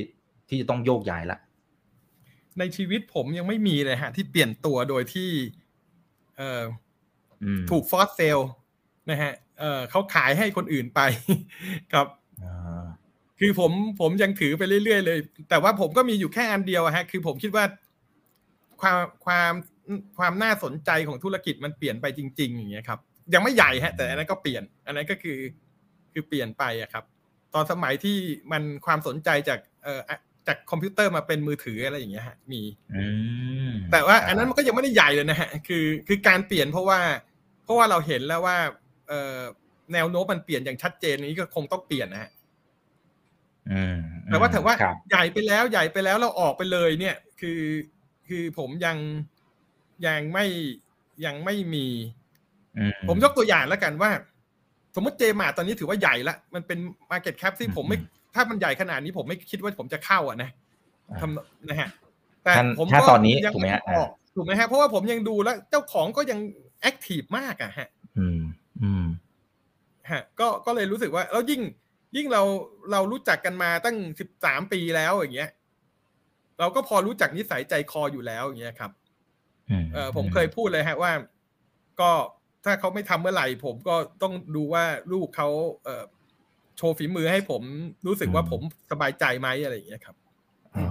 ที่จะต้องโยกย้ายละ ในชีวิตผมยังไม่มีเลยฮะที่เปลี่ยนตัวโดยที่ เออ ถูกฟอสเซลนะฮะเอ่อเขาขายให้คนอื่นไปครับอ่าคือผมผมยังถือไปเรื่อยๆเลย แต่ว่าผมก็มีอยู่แค่อันเดียวอะฮะ คือผมคิดว่าความความความน่าสนใจของธุรกิจมันเปลี่ยนไปจริง ๆ อย่างเงี้ยครับ ยังไม่ใหญ่ฮะ แต่อันนั้นก็เปลี่ยน อันนั้นก็คือคือเปลี่ยนไปอะครับ ตอนสมัยที่มันความสนใจจากเอ่อจากคอมพิวเตอร์มาเป็นมือถืออะไรอย่างเงี้ยฮะมีอืมแต่ว่าอันนั้นมันก็ยังไม่ได้ใหญ่เลยนะฮะคือคือการเปลี่ยนเพราะว่า เพราะว่าเราเห็นแล้วว่าเอ่อแนวโน้มมันเปลี่ยนอย่างชัดเจนนี้ก็คงต้องเปลี่ยนนะฮะอืมแต่ว่าถือว่าครับใหญ่ไปแล้วใหญ่ไปแล้วเราออกไปเลย เนี่ย คือคือผมยังยังไม่ยังไม่มีอืผมยกตัวอย่างแล้วกันว่า สมมติเจมาร์ทตอนนี้ถือว่าใหญ่ละมันเป็น Market Cap ที่ผมไม่ ถ้ามันใหญ่ขนาดนี้ผมไม่คิดว่าผมจะเข้าอะนะอ่าทำนะฮะแต่ท่านผมถ้าก็ตอนนี้ยังถูกไหมฮะออกถูกไหมฮะเพราะว่าผมยังดูแล้ว เจ้าของก็ยัง active มากอะฮะ อืม อืม ฮะ ก็ ก็เลยรู้สึกว่า แล้วยิ่ง ยิ่งเรา เรารู้จักกันมาตั้งสิบสามปีแล้วอย่างเงี้ย เราก็พอรู้จักนิสัยใจคออยู่แล้วอย่างเงี้ยครับอืมเออผมเคยพูดเลยฮะว่า ก็ถ้าเขาไม่ทำเมื่อไหร่ ผมก็ต้องดูว่าลูกเขาเออโชว์ฝีมือให้ผมรู้สึกว่าผมสบายใจไหมอะไรอย่างเงี้ยครับ อ๋อ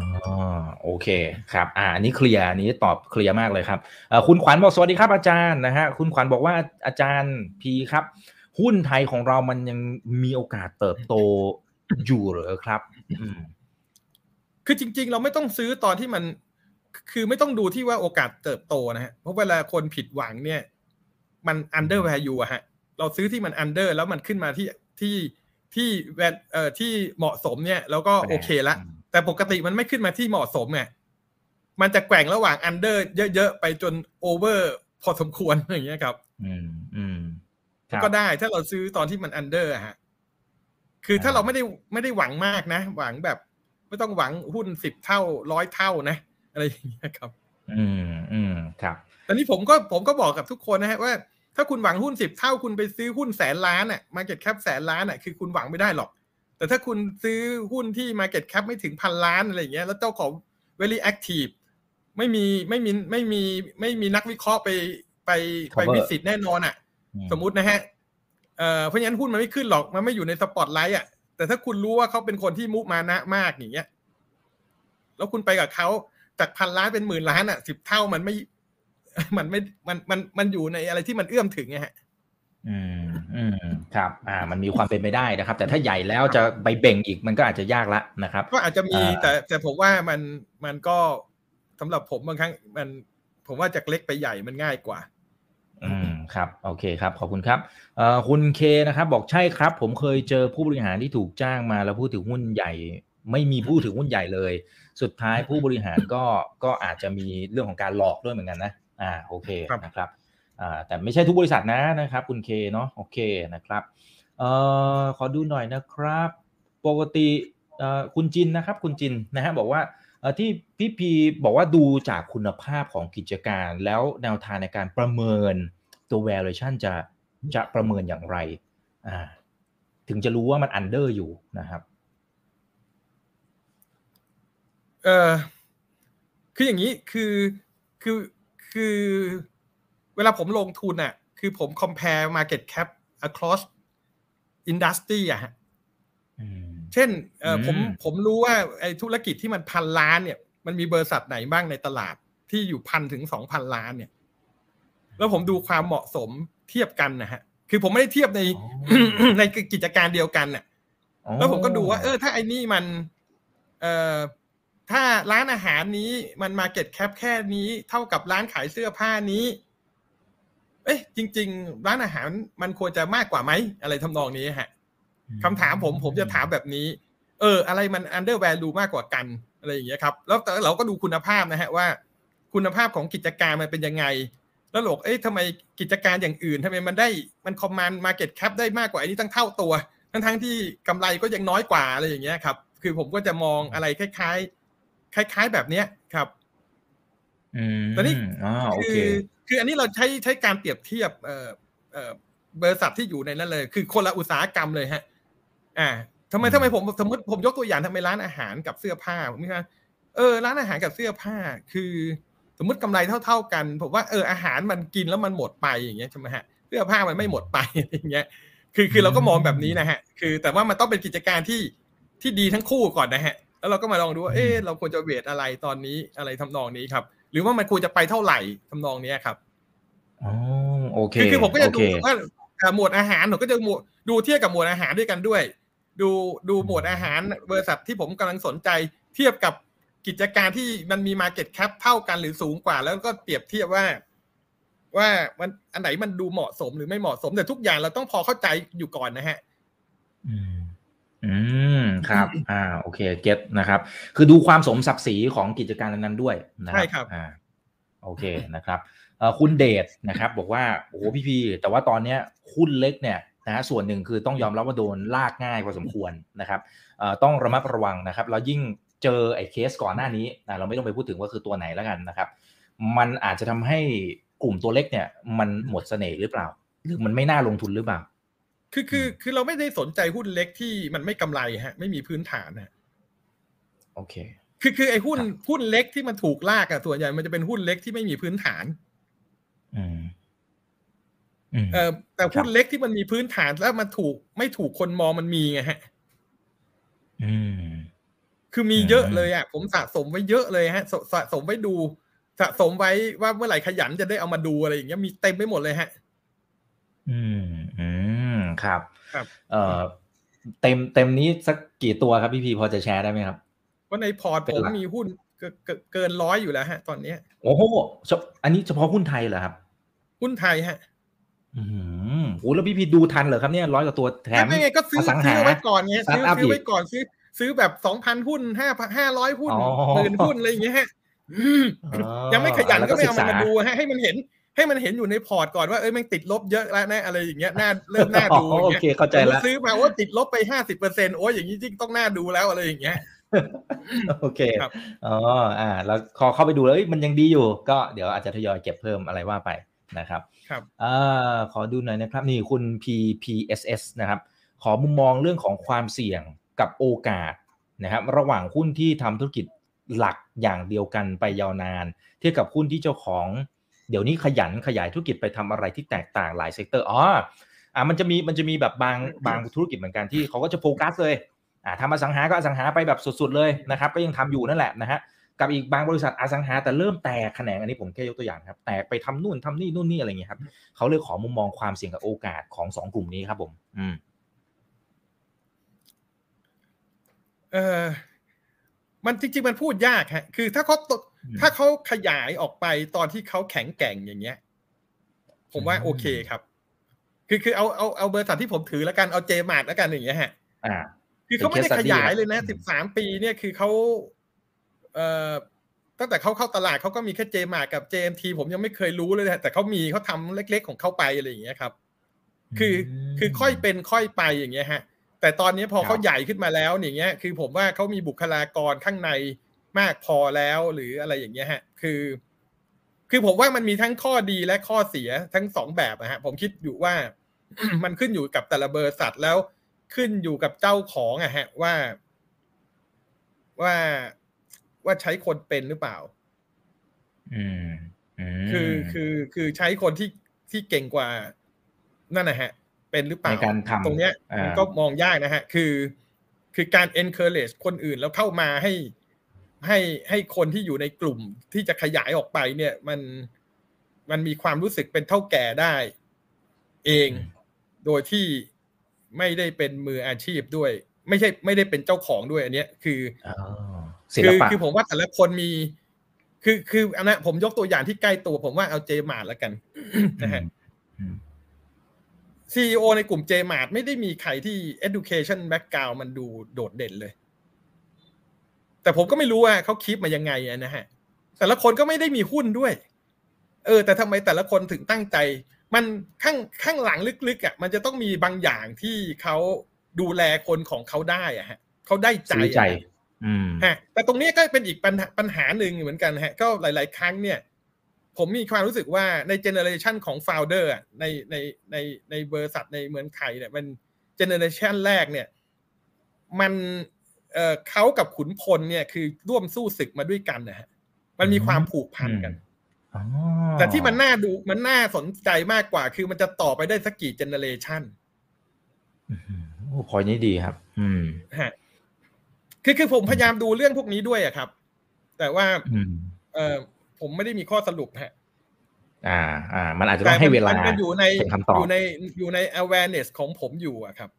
โอเคครับ อ่าอันนี้เคลียร์อันนี้ตอบเคลียร์มากเลยครับเอ่อคุณขวัญบอกสวัสดีครับอาจารย์นะฮะคุณขวัญบอกว่าอาจารย์พีครับ หุ้นไทยของเรามันยังมีโอกาสเติบโตอยู่เหรอครับอืมคือจริง ๆ เราไม่ต้องซื้อตอนที่มัน คือไม่ต้องดูที่ว่าโอกาสเติบโตนะฮะเพราะเวลาคนผิดหวังเนี่ย มัน under value อะฮะ เราซื้อที่มัน under แล้วมันขึ้นมาที่ที่ที่แวเอ่อที่เหมาะสมเนี่ย แล้วก็โอเคละ แต่ปกติมันไม่ขึ้นมาที่เหมาะสมเนี่ยมันจะแกว่งระหว่าง under เยอะ ๆ ไปจน over พอสมควรอย่างเงี้ยครับ อืมอืมครับก็ได้ถ้าเราซื้อตอนที่มัน under ฮะ คือถ้าอ่าเราไม่ได้ไม่ได้หวังมากนะ หวังแบบ ไม่ต้องหวังหุ้นสิบเท่าร้อยเท่านะ อะไรอย่างเงี้ยครับ อืมอืมครับตอนนี้ผมก็ผมก็บอกกับทุกคนนะฮะว่า ถ้าคุณหวังหุ้นสิบเท่าคุณไปซื้อหุ้นแสนล้านอะ market cap แสนล้านอะคือคุณหวังไม่ได้หรอก แต่ถ้าคุณซื้อหุ้นที่ market cap ไม่ถึงพันล้านอะไรอย่างเงี้ยแล้วเจ้าของ very active ไม่มีไม่มีไม่มีไม่มีนักวิเคราะห์ไปไปไป Cover วิสิตแน่นอนอะอืสมมุตินะฮะเอ่อเพราะฉะนั้นหุ้นมันไม่ขึ้นหรอกมันไม่อยู่ในสปอตไลท์อะแต่ถ้าคุณรู้ว่าเขาเป็นคนที่มุมานะมากอย่างเงี้ย แล้วคุณไปกับเขาจากพันล้านเป็นหมื่นล้านอะสิบเท่ามันไม่ มันไม่มันมันมันอยู่ในอะไรที่มันเอื้อมถึงไงฮะ อืม อืมครับ อ่า มันมีความเป็นไปได้นะครับ แต่ถ้าใหญ่แล้วจะไปเบ่งอีกมันก็อาจจะยากละนะครับ ก็อาจจะมีอ่าแต่แต่ผมว่ามันมันก็สำหรับผมบางครั้งมันผมว่าจากเล็กไปใหญ่มันง่ายกว่า อืมครับ โอเคครับ ขอบคุณครับเอ่อคุณเคนะครับ บอกใช่ครับ ผมเคยเจอผู้บริหารที่ถูกจ้างมาแล้วพูดถึงหุ้นใหญ่ ไม่มีพูดถึงหุ้นใหญ่เลย สุดท้ายผู้บริหารก็ก็อาจจะมีเรื่องของการหลอกด้วยเหมือนกันนะ อ่า โอเคครับนะครับอ่า แต่ไม่ใช่ทุกบริษัทนะนะครับ คุณเคเนาะโอเคนะครับเอ่อขอดูหน่อยนะครับ ปกติคุณจินนะครับคุณจินนะฮะบอกว่าที่พี่พีบอกว่าดูจากคุณภาพของกิจการ แล้วแนวทางในการประเมินตัว valuation จะจะประเมินอย่างไรอ่าถึงจะรู้ว่ามัน under อยู่นะครับเออคืออย่างนี้คือคือคือ เวลาผมลงทุนอะ คือผม compare market cap across industry อะฮะอืมเช่นเอออืมผมผมรู้ว่าไอ้ธุรกิจที่มันพันล้านเนี่ย มันมีบริษัทไหนบ้างในตลาดที่อยู่พันถึงสองพันล้านเนี่ย แล้วผมดูความเหมาะสมเทียบกันนะฮะ คือผมไม่ได้เทียบในในกิจการเดียวกันน่ะอ๋อแล้วผมก็ดูว่า เออ ถ้าไอ้นี่มัน เอ่อถ้าร้านอาหารนี้มัน market cap แค่นี้ เท่ากับร้านขายเสื้อผ้านี้ เอ้ยจริง ๆ ร้านอาหารมันควรจะมากกว่าไหมอะไรทำนองนี้ฮะคำถามผมผมจะถามแบบนี้ เออ อะไรมัน under value มากกว่ากันอะไรอย่างเงี้ยครับแล้วแต่เราก็ดูคุณภาพนะฮะว่า คุณภาพของกิจการมันเป็นยังไง แล้วหลกเอ้ยทำไมกิจการอย่างอื่นทำไมมันได้มัน command market cap ได้มากกว่าอันนี้ตั้งเท่าตัว ทั้งทั้งๆที่กำไรก็ยังน้อยกว่าอะไรอย่างเงี้ยครับ คือผมก็จะมองอะไรคล้าย ๆ คล้าย ๆ แบบเนี้ยครับอืมแต่นี่อ๋อโอคืเคอ คืออันนี้เราใช้ใช้การเปรียบเทียบเอ่อเอ่อบริษัทที่อยู่ในนั้นเลย คือคนละอุตสาหกรรมเลยฮะ อ่าทำไมอืมทำไมผมสมมติผมยกตัวอย่างทำไมร้านอาหารกับเสื้อผ้าผมนี่นะเออร้านอาหารกับเสื้อผ้า คือสมมติกำไรเท่า ๆกันผมว่าเอออาหารมันกินแล้วมันหมดไปอย่างเงี้ยใช่ไหมฮะเสื้อผ้ามันไม่หมดไปอย่างเงี้ย คือคือเราก็มองแบบนี้นะฮะ คือแต่ว่ามันต้องเป็นกิจการที่ที่ดีทั้งคู่ก่อนนะฮะ แล้วเราก็มาลองดูว่าเออเราควรจะเวทอะไรตอนนี้อะไรทำนองนี้ครับ หรือว่ามันควรจะไปเท่าไหร่ทำนองเนี้ยครับอ๋อโอเคคือคือผมก็จะโอดูเคว่าอ่าหมวดอาหารผมก็จะหมวดดูเทียบกับหมวดอาหารด้วยกันด้วย ดูดูหมวดอาหารบริษัทที่ผมกำลังสนใจเทียบกับกิจการที่มันมี Market Cap เท่ากันหรือสูงกว่า แล้วก็เปรียบเทียบว่า ว่ามันอันไหนมันดูเหมาะสมหรือไม่เหมาะสมแต่ทุกอย่างเราต้องพอเข้าใจอยู่ก่อนนะฮะ อืม อืม ครับอ่าโอเคเก็ตนะครับ คือดูความสมศักดิ์ศรีของกิจการนั้นๆด้วยนะใช่ครับอ่าโอเคนะครับเอ่อคุณเดชนะครับ บอกว่าโอ้โหพี่พีแต่ว่าตอนเนี้ยหุ้นเล็กเนี่ยนะฮะส่วนหนึ่งคือต้องยอมรับว่าโดนลากง่ายพอสมควรนะครับเอ่อต้องระมัดระวังนะครับแล้วยิ่งเจอไอ้เคสก่อนหน้านี้นะเราไม่ต้องไปพูดถึงว่าคือตัวไหนแล้วกันนะครับ มันอาจจะทำให้กลุ่มตัวเล็กเนี่ย มันหมดเสน่ห์หรือเปล่า หรือมันไม่น่าลงทุนหรือเปล่า คือคือคือเราไม่ได้สนใจหุ้นเล็กที่มันไม่กำไรฮะ ไม่มีพื้นฐานฮะโอเค คือคือไอ้หุ้นครับหุ้นเล็กที่มันถูกลากอะส่วนใหญ่มันจะเป็นหุ้นเล็กที่ไม่มีพื้นฐานอืมอืมเออแต่หุ้นครับเล็กที่มันมีพื้นฐานแล้วมันถูกไม่ถูกคนมองมันมีไงฮะ อืม คือมีอืมเยอะเลยอะ ผมสะสมไว้เยอะเลยฮะสสะสมไว้ดู สะสมไว้ว่าเมื่อไหร่ขยันจะได้เอามาดูอะไรอย่างเงี้ยมีเต็มไปหมดเลยฮะ อืมอืม ครับครับเอ่อเต็มเต็มนี้สักกี่ตัวครับพี่พีพอจะแชร์ได้ไหมครับเพราะในพอร์ตเป็นผมหลักมีหุ้นเกินเกินเกินร้อยอยู่แล้วฮะ ตอนเนี้ยโอ้โหเฉพอันนี้เฉพาะหุ้นไทยเหรอครับ หุ้นไทยฮะอืมโอ้แล้วพี่พีดูทันเหรอครับเนี่ยร้อยกว่าตัวแถมไม่ไงก็ซื้ออสังซื้หาอไว้ก่อนไงซื้อ Startup ซื้อไว้อีกก่อนซื้อ ซื้อแบบสองพันหุ้นห้าห้าร้อยหุ้นอ๋อหมื่นหุ้นอะไรอย่างเงี้ยฮะอืมอ๋อยังไม่ขยันแล้วก็ไม่เอาศึมันษมาดูฮะให้มันเห็น ให้มันเห็นอยู่ในพอร์ตก่อนว่าเอ้ยมันติดลบเยอะแล้วนะอะไรอย่างเงี้ยน่าเริ่มน่าดูอ๋อโอเคเข้าใจสมมุละติซื้อมาว่าติดลบไปห้าสิบเปอร์เซ็นต์โอ้ยอย่างนี้จริงต้องน่าดูแล้วอะไรอย่างเงี้ยโอเคครับอ๋ออ่า แล้วพอเข้าไปดูแล้วเอ้ยมันยังดีอยู่ ก็เดี๋ยวอาจจะทยอยเก็บเพิ่มอะไรว่าไปนะครับ ครับอ่าขอดูหน่อยนะครับ นี่คุณ PPSS นะครับ ขอมุมมองเรื่องของความเสี่ยงกับโอกาสนะครับ ระหว่างหุ้นที่ทำธุรกิจหลักอย่างเดียวกันไปยาวนาน เทียบกับหุ้นที่เจ้าของ เดี๋ยวนี้ขยันขยายธุรกิจไปทำอะไรที่แตกต่างหลาย sector อ๋ออ่ามันจะมีมันจะมีแบบบางบางธุรกิจเหมือนกันที่เขาก็จะโฟกัสเลยอ่าทำอสังหาก็อสังหาไปแบบสุดๆเลยนะครับ ก็ยังทำอยู่นั่นแหละนะฮะกับอีกบางบริษัทอสังหาแต่เริ่มแตกแขนงอันนี้ผมแค่ยกตัวอย่างครับแตกไปทำนู่นทำนี่นู่นนี่อะไรอย่างเงี้ยครับเขาเลยขอมุมมองความเสี่ยงกับโอกาสของสองกลุ่มนี้ครับผม อืมเออมันจริงๆมันพูดยากฮะคือถ้าเขาตอืม ถ้าเขาขยายออกไปตอนที่เขาแข็งแกร่งอย่างเงี้ย ผมว่าอืมโอเคครับ คือคือเอาเอาเอาบริษัทที่ผมถือแล้วกันเอาเจมาร์แล้วกันอย่างเงี้ยฮะอ่าคือเขาไม่ได้เป็นข case study ยายเลยนะครับสิบสามปีเนี่ยคือเขาเอ่อตั้งแต่เขาเข้าตลาดเขาก็มีแค่เจมากับ JMT ผมยังไม่เคยรู้เลยนะแต่เขามีเขาทำเล็ก ๆ ของเขาไปอะไรอย่างเงี้ยครับ คือคือค่อยเป็นค่อยไปอย่างเงี้ยฮะ แต่ตอนนี้พอครับเขาใหญ่ขึ้นมาแล้วอย่างเงี้ย คือผมว่าเขามีบุคลากรข้างใน มากพอแล้วหรืออะไรอย่างเงี้ยฮะ คือ คือผมว่ามันมีทั้งข้อดีและข้อเสียทั้งสองแบบนะฮะ ผมคิดอยู่ว่า มันขึ้นอยู่กับแต่ละบริษัทแล้วขึ้นอยู่กับเจ้าของอะฮะ ว่า ว่าว่าใช้คนเป็นหรือเปล่า อืมมคือคือคือใช้คนที่ที่เก่งกว่า นั่นนะฮะ เป็นหรือเปล่าในการทำตรงเนี้ยอ่ามัมันก็มองยากนะฮะ คือ คือการ encourage คนอื่นแล้วเข้ามาให้ ให้ให้คนที่อยู่ในกลุ่มที่จะขยายออกไปเนี่ย มันมันมีความรู้สึกเป็นเท่าแก่ได้ เอง โดยที่ไม่ได้เป็นมืออาชีพด้วย ไม่ใช่ไม่ได้เป็นเจ้าของด้วยอันเนี้ย คืออ๋อศิคืลอปะคือผมว่าแต่ละคนมี คือคืออันนั้นผมยกตัวอย่างที่ใกล้ตัวผมว่าเอาเจมาร์แล้วกันนะฮะอืม CEO ในกลุ่มเจมาร์ไม่ได้มีใครที่ education background มันดูโดดเด่นเลย แต่ผมก็ไม่รู้ว่าเขาคิดมายังไงอะนะฮะแต่ละคนก็ไม่ได้มีหุ้นด้วย เออ แต่ทำไมแต่ละคนถึงตั้งใจ มันข้างข้างหลังลึกๆอะมันจะต้องมีบางอย่างที่เขาดูแลคนของเขาได้อะฮะเขาได้ใจซื้อใจอะฮะอืมฮะแต่ตรงนี้ก็เป็นอีกปัญหาปัญหาหนึ่งเหมือนกันฮะ ก็หลาย ๆ ครั้งเนี่ย ผมมีความรู้สึกว่าใน generation ของ founder ในในในในบริษัทในเมืองไทยเนี่ย มัน generation แรกเนี่ย มัน เอ่อเขากับขุนพลเนี่ยคือร่วมสู้ศึกมาด้วยกันนะฮะมันมีความผูกพันกันอ๋อแต่ที่มันน่าดูมันน่าสนใจมากกว่า คือมันจะต่อไปได้สักกี่เจเนอเรชันอื้อหือโอ้พอยนี้ดีครับ อืมฮะคือคือผมพยายามดูเรื่องพวกนี้ด้วยอะครับ แต่ว่าอืมเออผมไม่ได้มีข้อสรุปฮะอ่า อ่า มันอาจจะต้องให้เวลามันอยู่ในเป็นคำตอบอยู่ในอยู่ใน awareness ของผมอยู่อะครับ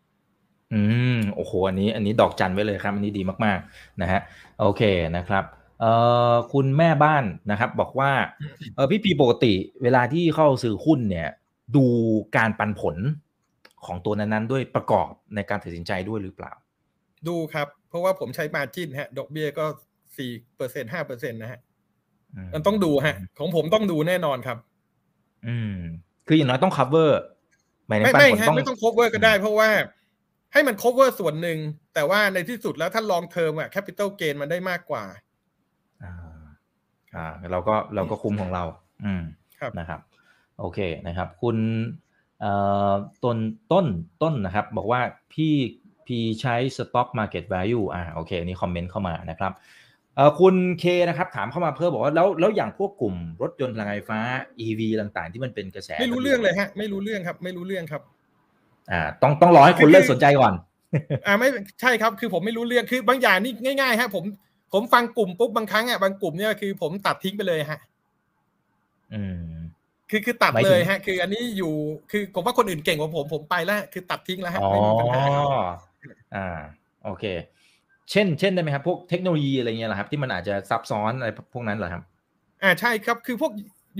อืม โอ้โหอันนี้ อันนี้ดอกจันไว้เลยครับ อันนี้ดีมากๆนะฮะโอเคนะครับเอ่อคุณแม่บ้านนะครับ บอกว่าเออพี่ปีปกติ เวลาที่เข้าซื้อหุ้นเนี่ย ดูการปันผลของตัวนั้นๆ ด้วยประกอบในการตัดสินใจด้วยหรือเปล่า ดูครับ เพราะว่าผมใช้มาจิ้นฮะ ดอกเบี้ยก็สี่เปอร์เซ็นห้าเปอร์เซ็นนะฮะมันต้องดูฮะ ของผมต้องดูแน่นอนครับ อืม คืออย่างน้อยต้อง cover หมายถึงไม่ปันไม่ผลฮะต้องไม่ต้อง cover ก็ได้เพราะว่า ให้มัน cover ส่วนหนึ่ง แต่ว่าในที่สุดแล้วถ้า long term อะ capital gain มันได้มากกว่า อ่าอ่าเราก็เราก็คุ้มของเรา อืมครับนะครับ โอเคนะครับ คุณเอ่อต้นต้นต้นนะครับ บอกว่าพี่พี่ใช้ stock market value อ่าโอเคอันนี้คอมเมนต์เข้ามานะครับเอ่อคุณเคนะครับถามเข้ามาเพิ่มบอกว่าแล้วแล้วอย่างพวกกลุ่มรถยนต์พลังงานไฟฟ้า EV ต่างๆ ที่มันเป็นกระแสไม่รู้เรื่องเลยฮะ ไม่รู้เรื่องครับ ไม่รู้เรื่องครับ อ่าต้องต้องรอให้คนเลิกสนใจก่อนอ่าไม่ใช่ครับคือผมไม่รู้เรื่องคือบางอย่างนี่ง่ายๆฮะผมผมฟังกลุ่มปุ๊บบางครั้งอะบางกลุ่มเนี่ยคือผมตัดทิ้งไปเลยฮะอืมคือคือตัดหมายถึงเลยฮะ คืออันนี้อยู่คือผมว่าคนอื่นเก่งกว่าผมผมไปแล้ว คือตัดทิ้งแล้วฮะอ๋อไม่มีปัญหาครับอ่า โอเค เช่น เช่นได้ไหมครับ พวกเทคโนโลยีอะไรเงี้ยเหรอครับ ที่มันอาจจะซับซ้อนอะไรพวกนั้นเหรอครับ อ่าใช่ครับ คือพวก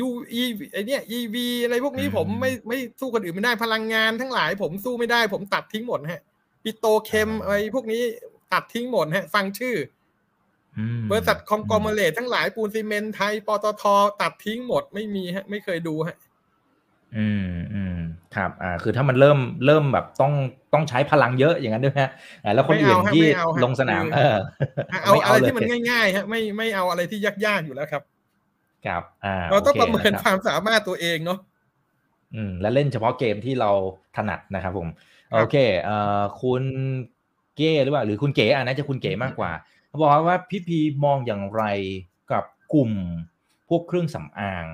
U E ไอเนี้ย E V อะไรพวกนี้อืมผมไม่ไม่สู้คนอื่นไม่ได้พลังงานทั้งหลาย ผมสู้ไม่ได้ ผมตัดทิ้งหมดฮะปิโตรเคมอ๋อออะไรพวกนี้ตัดทิ้งหมดฮะ ฟังชื่ออืมบริษัท conglomerate ทั้งหลายปูนซีเมนต์ไทยปตทตัดทิ้งหมดไม่มีฮะ ไม่เคยดูฮะ อืมอืมครับ อ่า คือถ้ามันเริ่มเริ่มแบบต้องต้องใช้พลังเยอะอย่างนั้นด้วยฮะอ่าแล้วคนอื่นที่ลงสนาม เออเอาอะไรที่มันง่ายๆฮะ ไม่ไม่เอาอะไรที่ยากๆอยู่แล้วครับ ครับอ่าเราต้องประเมินความสามารถตัวเองเนาะอืมและเล่นเฉพาะเกมที่เราถนัดนะครับผม โอเคเอ่อคุณเก้หรือเปล่าหรือคุณเก๋อะน่าจะคุณเก๋มากกว่าเขาบอกว่าพี่พีมองอย่างไรกับกลุ่มพวกเครื่องสำอาง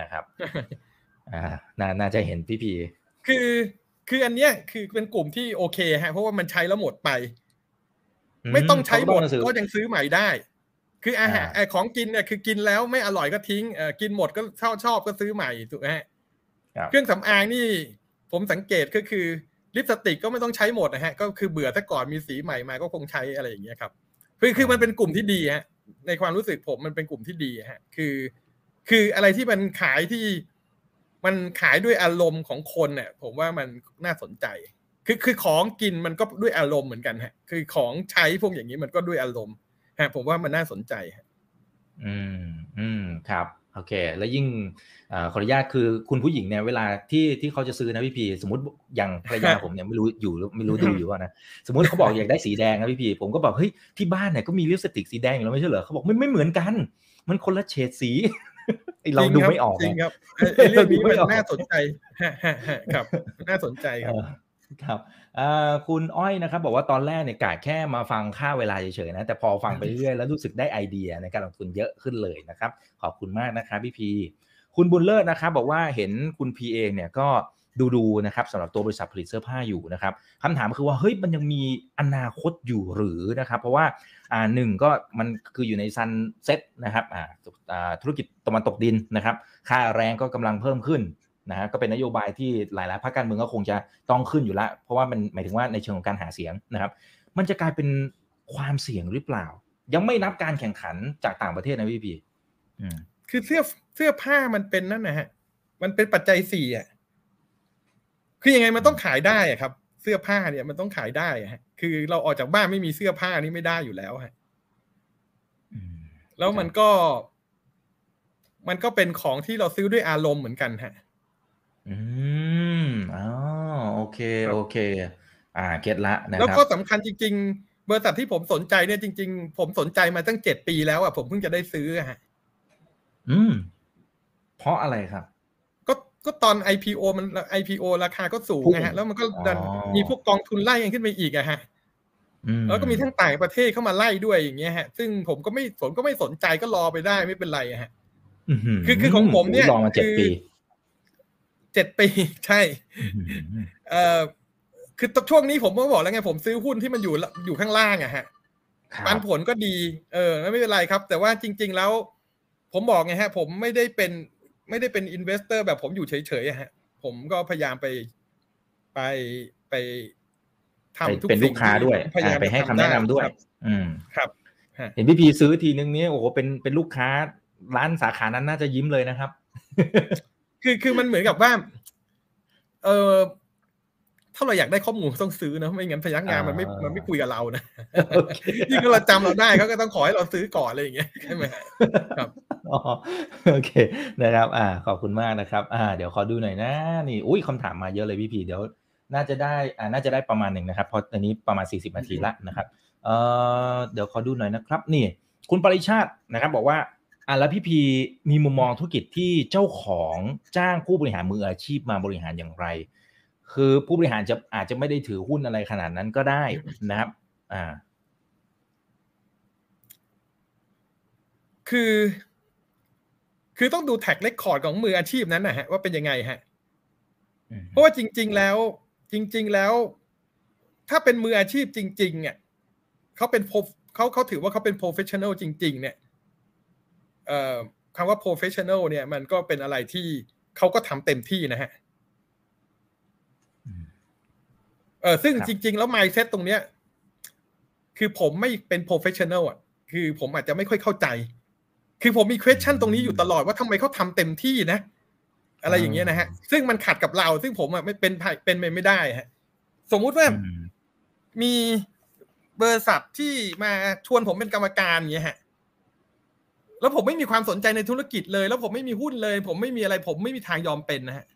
นะครับอ่าน่าน่าจะเห็นพี่พีคือคืออันเนี้ยคือเป็นกลุ่มที่โอเคฮะเพราะว่ามันใช้แล้วหมดไป ไม่ต้องใช้หมดก็ยังซื้อใหม่ได้ คืออาหารไอของกินเนี่ยคือกินแล้วไม่อร่อยก็ทิ้งเออกินหมดก็ชอบชอบก็ซื้อใหม่ถูกไหมฮะเครื่องสำอางนี่ผมสังเกตก็คือลิปสติกก็ไม่ต้องใช้หมดนะฮะก็คือเบื่อถ้าก่อนมีสีใหม่มาก็คงใช้อะไรอย่างเงี้ยครับคือคือมันเป็นกลุ่มที่ดีฮะในความรู้สึกผมมันเป็นกลุ่มที่ดีฮะคือ คืออะไรที่มันขายที่มันขายด้วยอารมณ์ของคนเนี่ยผมว่ามันน่าสนใจ คือคือของกินมันก็ด้วยอารมณ์เหมือนกันฮะคือของใช้พวกอย่างนี้มันก็ด้วยอารมณ์ ฮะผมว่ามันน่าสนใจฮะอืมอืมครับโอเค แล้วยิ่งอขออนุญาตคือคุณผู้หญิงเนี่ยเวลาที่ที่เขาจะซื้อนะพี่พีสมมติอย่างภรรยาผมเนี่ยไม่รู้อยู่ไม่รู้ดูอยู่ว่านะสมมติเขาบอกอยากได้สีแดงนะพี่พีผมก็บอกเฮ้ยที่บ้านเนี่ยก็มีลิปสติกสีแดงอยู่แล้วไม่ใช่เหรอเขาบอกไม่ไม่เหมือนกัน มันคนละเฉดสีเราดูไม่ออกจริงครับเรื่องนี้มันน่าสนใจครับน่าสนใจครับ ครับคุณอ้อยนะครับ บอกว่าตอนแรกเนี่ยกะแค่มาฟังค่าเวลาเฉยๆนะ แต่พอฟังไปเรื่อยๆแล้วรู้สึกได้ไอเดียในการลงทุนเยอะขึ้นเลยนะครับ ขอบคุณมากนะครับพี่พีคุณบุญเลิศนะครับ บอกว่าเห็นคุณพีเองเนี่ยก็ดูดูนะครับสำหรับตัวบริษัทผลิตเสื้อผ้าอยู่นะครับคำถามคือว่าเฮ้ยมันยังมีอนาคตอยู่หรือนะครับ เพราะว่าอ่าหนึ่งก็มันคืออยู่ในซันเซ็ตนะครับอ่าธุรกิจตะวันตกดินนะครับ ค่าแรงก็กำลังเพิ่มขึ้น นะฮะก็เป็นนโยบายที่หลายๆภาคการเมืองก็คงจะต้องขึ้นอยู่แล้วเพราะว่ามันหมายถึงว่าในเชิงของการหาเสียงนะครับ มันจะกลายเป็นความเสี่ยงหรือเปล่า ยังไม่นับการแข่งขันจากต่างประเทศนะพี่พีคือเสื้อเสื้อผ้ามันเป็นนั่นนะฮะ มันเป็นปัจจัยสี่อะคือยังไงมันต้องขายได้อะครับ เสื้อผ้าเนี่ยมันต้องขายได้อะฮะ คือเราออกจากบ้านไม่มีเสื้อผ้านี่ไม่ได้อยู่แล้วฮะแล้วมันก็ มันก็เป็นของที่เราซื้อด้วยอารมณ์เหมือนกันฮะ อืม อ๋อ โอเคโอเค อ่า เก็ตละนะครับแล้วก็สำคัญจริง ๆ บริษัทที่ผมสนใจเนี่ยจริง ๆ ผมสนใจมาตั้งเจ็ดปีแล้วอะผมเพิ่งจะได้ซื้อฮะอืม เพราะอะไรครับก็ตอน IPO มัน IPO ราคาก็สูงนะฮะแล้วมันก็ดันมีพวกกองทุนไล่กันขึ้นไปอีกอะฮะแล้วก็มีทั้งต่างประเทศเข้ามาไล่ด้วยอย่างเงี้ยฮะ ซึ่งผมก็ไม่สนก็ไม่สนใจก็รอไปได้ไม่เป็นไรอะฮะคือคือของผมเนี่ยรอมาเจ็ดปี เจ็ดปีใช่ เอ่อคือช่วงนี้ผมก็บอกแล้วไงผมซื้อหุ้นที่มันอยู่อยู่ข้างล่างอะฮะปันผลก็ดี เออไม่เป็นไรครับ แต่ว่าจริง ๆแล้ว ผมบอกไงฮะ ผมไม่ได้เป็นไม่ได้เป็นอินเวสเตอร์แบบผมอยู่เฉยๆฮะ ผมก็พยายามไปไปไปทำทุกเป็นลูกค้าด้วยพยายามไปให้คำแนะนำด้วย อืมครับเห็นพี่พีซื้อทีนึงนี้โอ้โหเป็นเป็นลูกค้าร้านสาขานั้นน่าจะยิ้มเลยนะครับ คือคือมันเหมือนกับว่า เออถ้าเราอยากได้ข้อมูลต้องซื้อนะไม่งั้นพนักงานมันไม่มันไม่คุยกับเรานะยิ่งเราจำเราได้เขาก็ต้องขอให้เราซื้อก่อนอะไรอย่างเงี้ยใช่ไหมครับโอเคนะครับ อ่า ขอบคุณมากนะครับ อ่า เดี๋ยวขอดูหน่อยนะนี่อุ้ยคำถามมาเยอะเลยพี่พีเดี๋ยวน่าจะได้อ่าน่าจะได้ประมาณหนึ่งนะครับเพราะตอนนี้ประมาณสี่สิบนาทีละนะครับเอ่อเดี๋ยวขอดูหน่อยนะครับ นี่ คุณปริชาตินะครับ บอกว่า อ่าแล้วพี่พีมีมุมมองธุรกิจที่เจ้าของจ้างผู้บริหารมืออาชีพมาบริหารอย่างไร คือผู้บริหารจะอาจจะไม่ได้ถือหุ้นอะไรขนาดนั้นก็ได้นะครับ อ่า คือ คือต้องดูแท็กเรคคอร์ดของมืออาชีพนั้นนะฮะว่าเป็นยังไงฮะเพราะว่าจริง ๆ แล้ว จริง ๆ แล้ว ถ้าเป็นมืออาชีพจริงๆเนี่ยเขาเป็นเขาเขาถือว่าเขาเป็น professional จริง ๆ เนี่ยเอ่อ คำว่า professional เนี่ย มันก็เป็นอะไรที่เขาก็ทำเต็มที่นะฮะเออซึ่งจริง ๆ แล้ว mindset ตรงเนี้ย คือผมไม่เป็น professional อะ คือผมอาจจะไม่ค่อยเข้าใจ คือผมมี question ตรงนี้อยู่ตลอดว่าทำไมเขาทำเต็มที่นะ อะไรอย่างเงี้ยนะฮะ ซึ่งมันขัดกับเรา ซึ่งผมอะไม่เป็นเป็นไปไม่ได้ฮะ สมมุติว่ามีบริษัทที่มาชวนผมเป็นกรรมการอย่างเงี้ยฮะ แล้วผมไม่มีความสนใจในธุรกิจเลย แล้วผมไม่มีหุ้นเลย ผมไม่มีอะไร ผมไม่มีทางยอมเป็นนะฮะ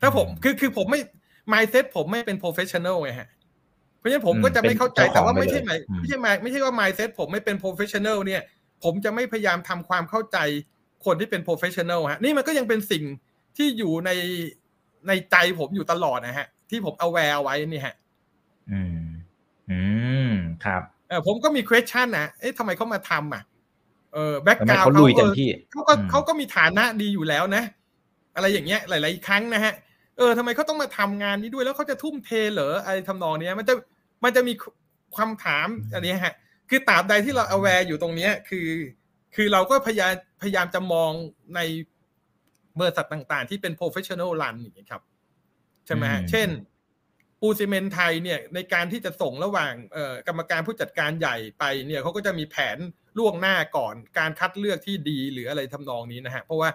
ถ้าผมคือคือผมไม่ mindset ผมไม่เป็น professional ไงฮะเพราะฉะนั้นผมก็จะไม่เข้าใจแต่ว่าไม่ใช่หมายไม่ใช่หมายไม่ใช่ว่า mindset ผมไม่เป็น professional เนี่ย ผมจะไม่พยายามทำความเข้าใจคนที่เป็น professional ฮะนี่มันก็ยังเป็นสิ่งที่อยู่ในในใจผมอยู่ตลอดนะฮะ ที่ผมเอาแวร์ไว้นี่ฮะ อืม อืม ครับเออผมก็มี question นะเอ๊ะทำไมเขามาทำอะ เออแบ็กกราวเขาลุยเต็มที่เขาก็เขาก็มีฐานะดีอยู่แล้วนะ อะไรอย่างเงี้ยหลาย ๆ ครั้งนะฮะเออทำไมเขาต้องมาทำงานนี้ด้วยแล้วเขาจะทุ่มเทเหรออะไรทำนองเนี้ยมันจะมันจะมีความถามอันนี้ฮะ คือตราบใดที่เรา aware อยู่ตรงเนี้ยคือ คือเราก็พยายามพยายามจะมองในบริษัทต่าง ๆ ที่เป็น professional run อย่างเงี้ยครับใช่ไหมฮะเช่น ปูซีเมนไทยเนี่ยในการที่จะส่งระหว่างกรรมการผู้จัดการใหญ่ไปเนี่ยเขาก็จะมีแผน ล่วงหน้าก่อนการคัดเลือกที่ดีหรืออะไรทำนองนี้นะฮะเพราะว่า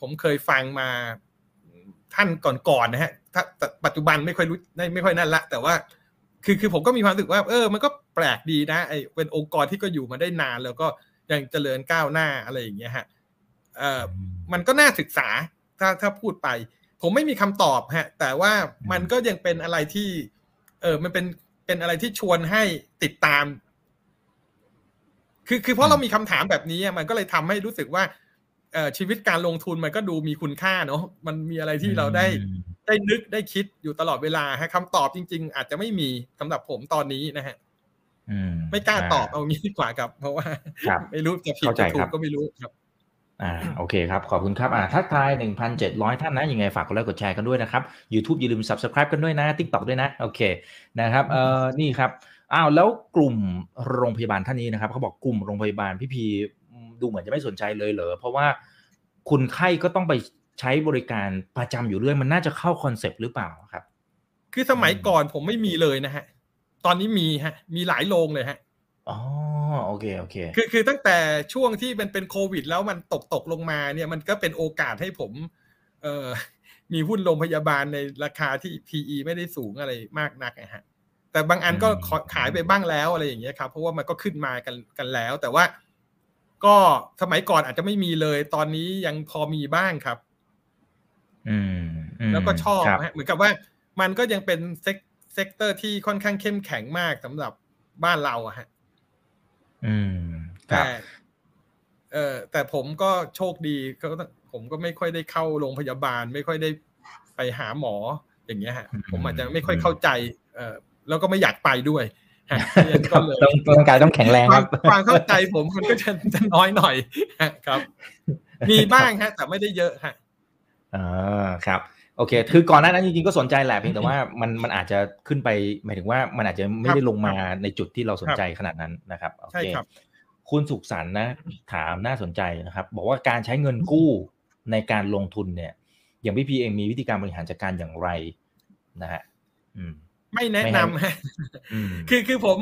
ผมเคยฟังมาท่านก่อนๆนะฮะปัจจุบันไม่ค่อยรู้ไม่ค่อยนั่นละ แต่ว่าคือคือผมก็มีความรู้สึกว่าเออ มันก็แปลกดีนะไอเป็นองค์กรที่ก็อยู่มาได้นาน แล้วก็ยังเจริญก้าวหน้าอะไรอย่างเงี้ยฮะเออมันก็น่าศึกษาถ้าถ้าพูดไป ผมไม่มีคำตอบฮะ แต่ว่ามันก็ยังเป็นอะไรที่ เออมันเป็นเป็นอะไรที่ชวนให้ติดตาม คือคือเพราะเรามีคำถามแบบนี้มันก็เลยทำให้รู้สึกว่าเออชีวิตการลงทุนมันก็ดูมีคุณค่าเนาะมันมีอะไรที่เราได้ได้นึกได้คิดอยู่ตลอดเวลาฮะคำตอบจริง ๆ อาจจะไม่มีสำหรับผมตอนนี้นะฮะไม่กล้าตอบเอางี้ดีกว่าครับ เพราะว่าไม่รู้จะผิดจะถูกก็ไม่รู้ครับอ่าโอเคครับ ขอบคุณครับอ่าทักทาย 1,700 ท่านนะ ยังไงฝากกดไลค์กดแชร์กันด้วยนะครับ YouTube อย่าลืม Subscribe กันด้วยนะ TikTok ด้วยนะ โอเคนะครับเอ่อนี่ครับ อ้าวแล้วกลุ่มโรงพยาบาลท่านนี้นะครับเขาบอกกลุ่มโรงพยาบาลพี่พีดูเหมือนจะไม่สนใจเลยเหรอเพราะว่าคุณไข้ก็ต้องไปใช้บริการประจำอยู่เรื่อยมันน่าจะเข้าคอนเซปต์หรือเปล่าครับ คือสมัยก่อนผมไม่มีเลยนะฮะ ตอนนี้มีฮะ มีหลายโรงเลยฮะอ๋อโอเคโอเค คือคือตั้งแต่ช่วงที่มันเป็นโควิด แล้วมันตกตกลงมาเนี่ยมันก็เป็นโอกาสให้ผม เอ่อมีหุ้นโรงพยาบาลในราคาที่ PE ไม่ได้สูงอะไรมากนักนะฮะ แต่บางอันก็ขายไปบ้างแล้วอะไรอย่างเงี้ยครับเพราะว่ามันก็ขึ้นมากันกันแล้ว แต่ว่าก็สมัยก่อนอาจจะไม่มีเลย ตอนนี้ยังพอมีบ้างครับ อืมแล้วก็ชอบเหมือนกับว่ามันก็ยังเป็น sector ที่ค่อนข้างเข้มแข็งมากสำหรับบ้านเราอะฮะ อืมแต่เออแต่ผมก็โชคดีก็ผมก็ไม่ค่อยได้เข้าโรงพยาบาล ไม่ค่อยได้ไปหาหมออย่างเงี้ยฮะ ผมอาจจะไม่ค่อยเข้าใจ เออ แล้วก็ไม่อยากไปด้วยต้องร่างกายต้องแข็งแรงครับความเข้าใจผมมันก็จะจะน้อยหน่อยครับ มีบ้างฮะ แต่ไม่ได้เยอะฮะอ่าครับโอเค คือก่อนหน้านั้นจริงๆก็สนใจแหละเพียงแต่ว่ามันมันอาจจะขึ้นไปหมายถึงว่ามันอาจจะไม่ได้ลงมาในจุดที่เราสนใจขนาดนั้นนะครับโอเคคุณสุขสันต์นะ ถามน่าสนใจนะครับ บอกว่าการใช้เงินกู้ในการลงทุนเนี่ย อย่างพี่พีเองมีวิธีการบริหารจัดการอย่างไรนะฮะ ไม่แนะนำฮะคือคือผม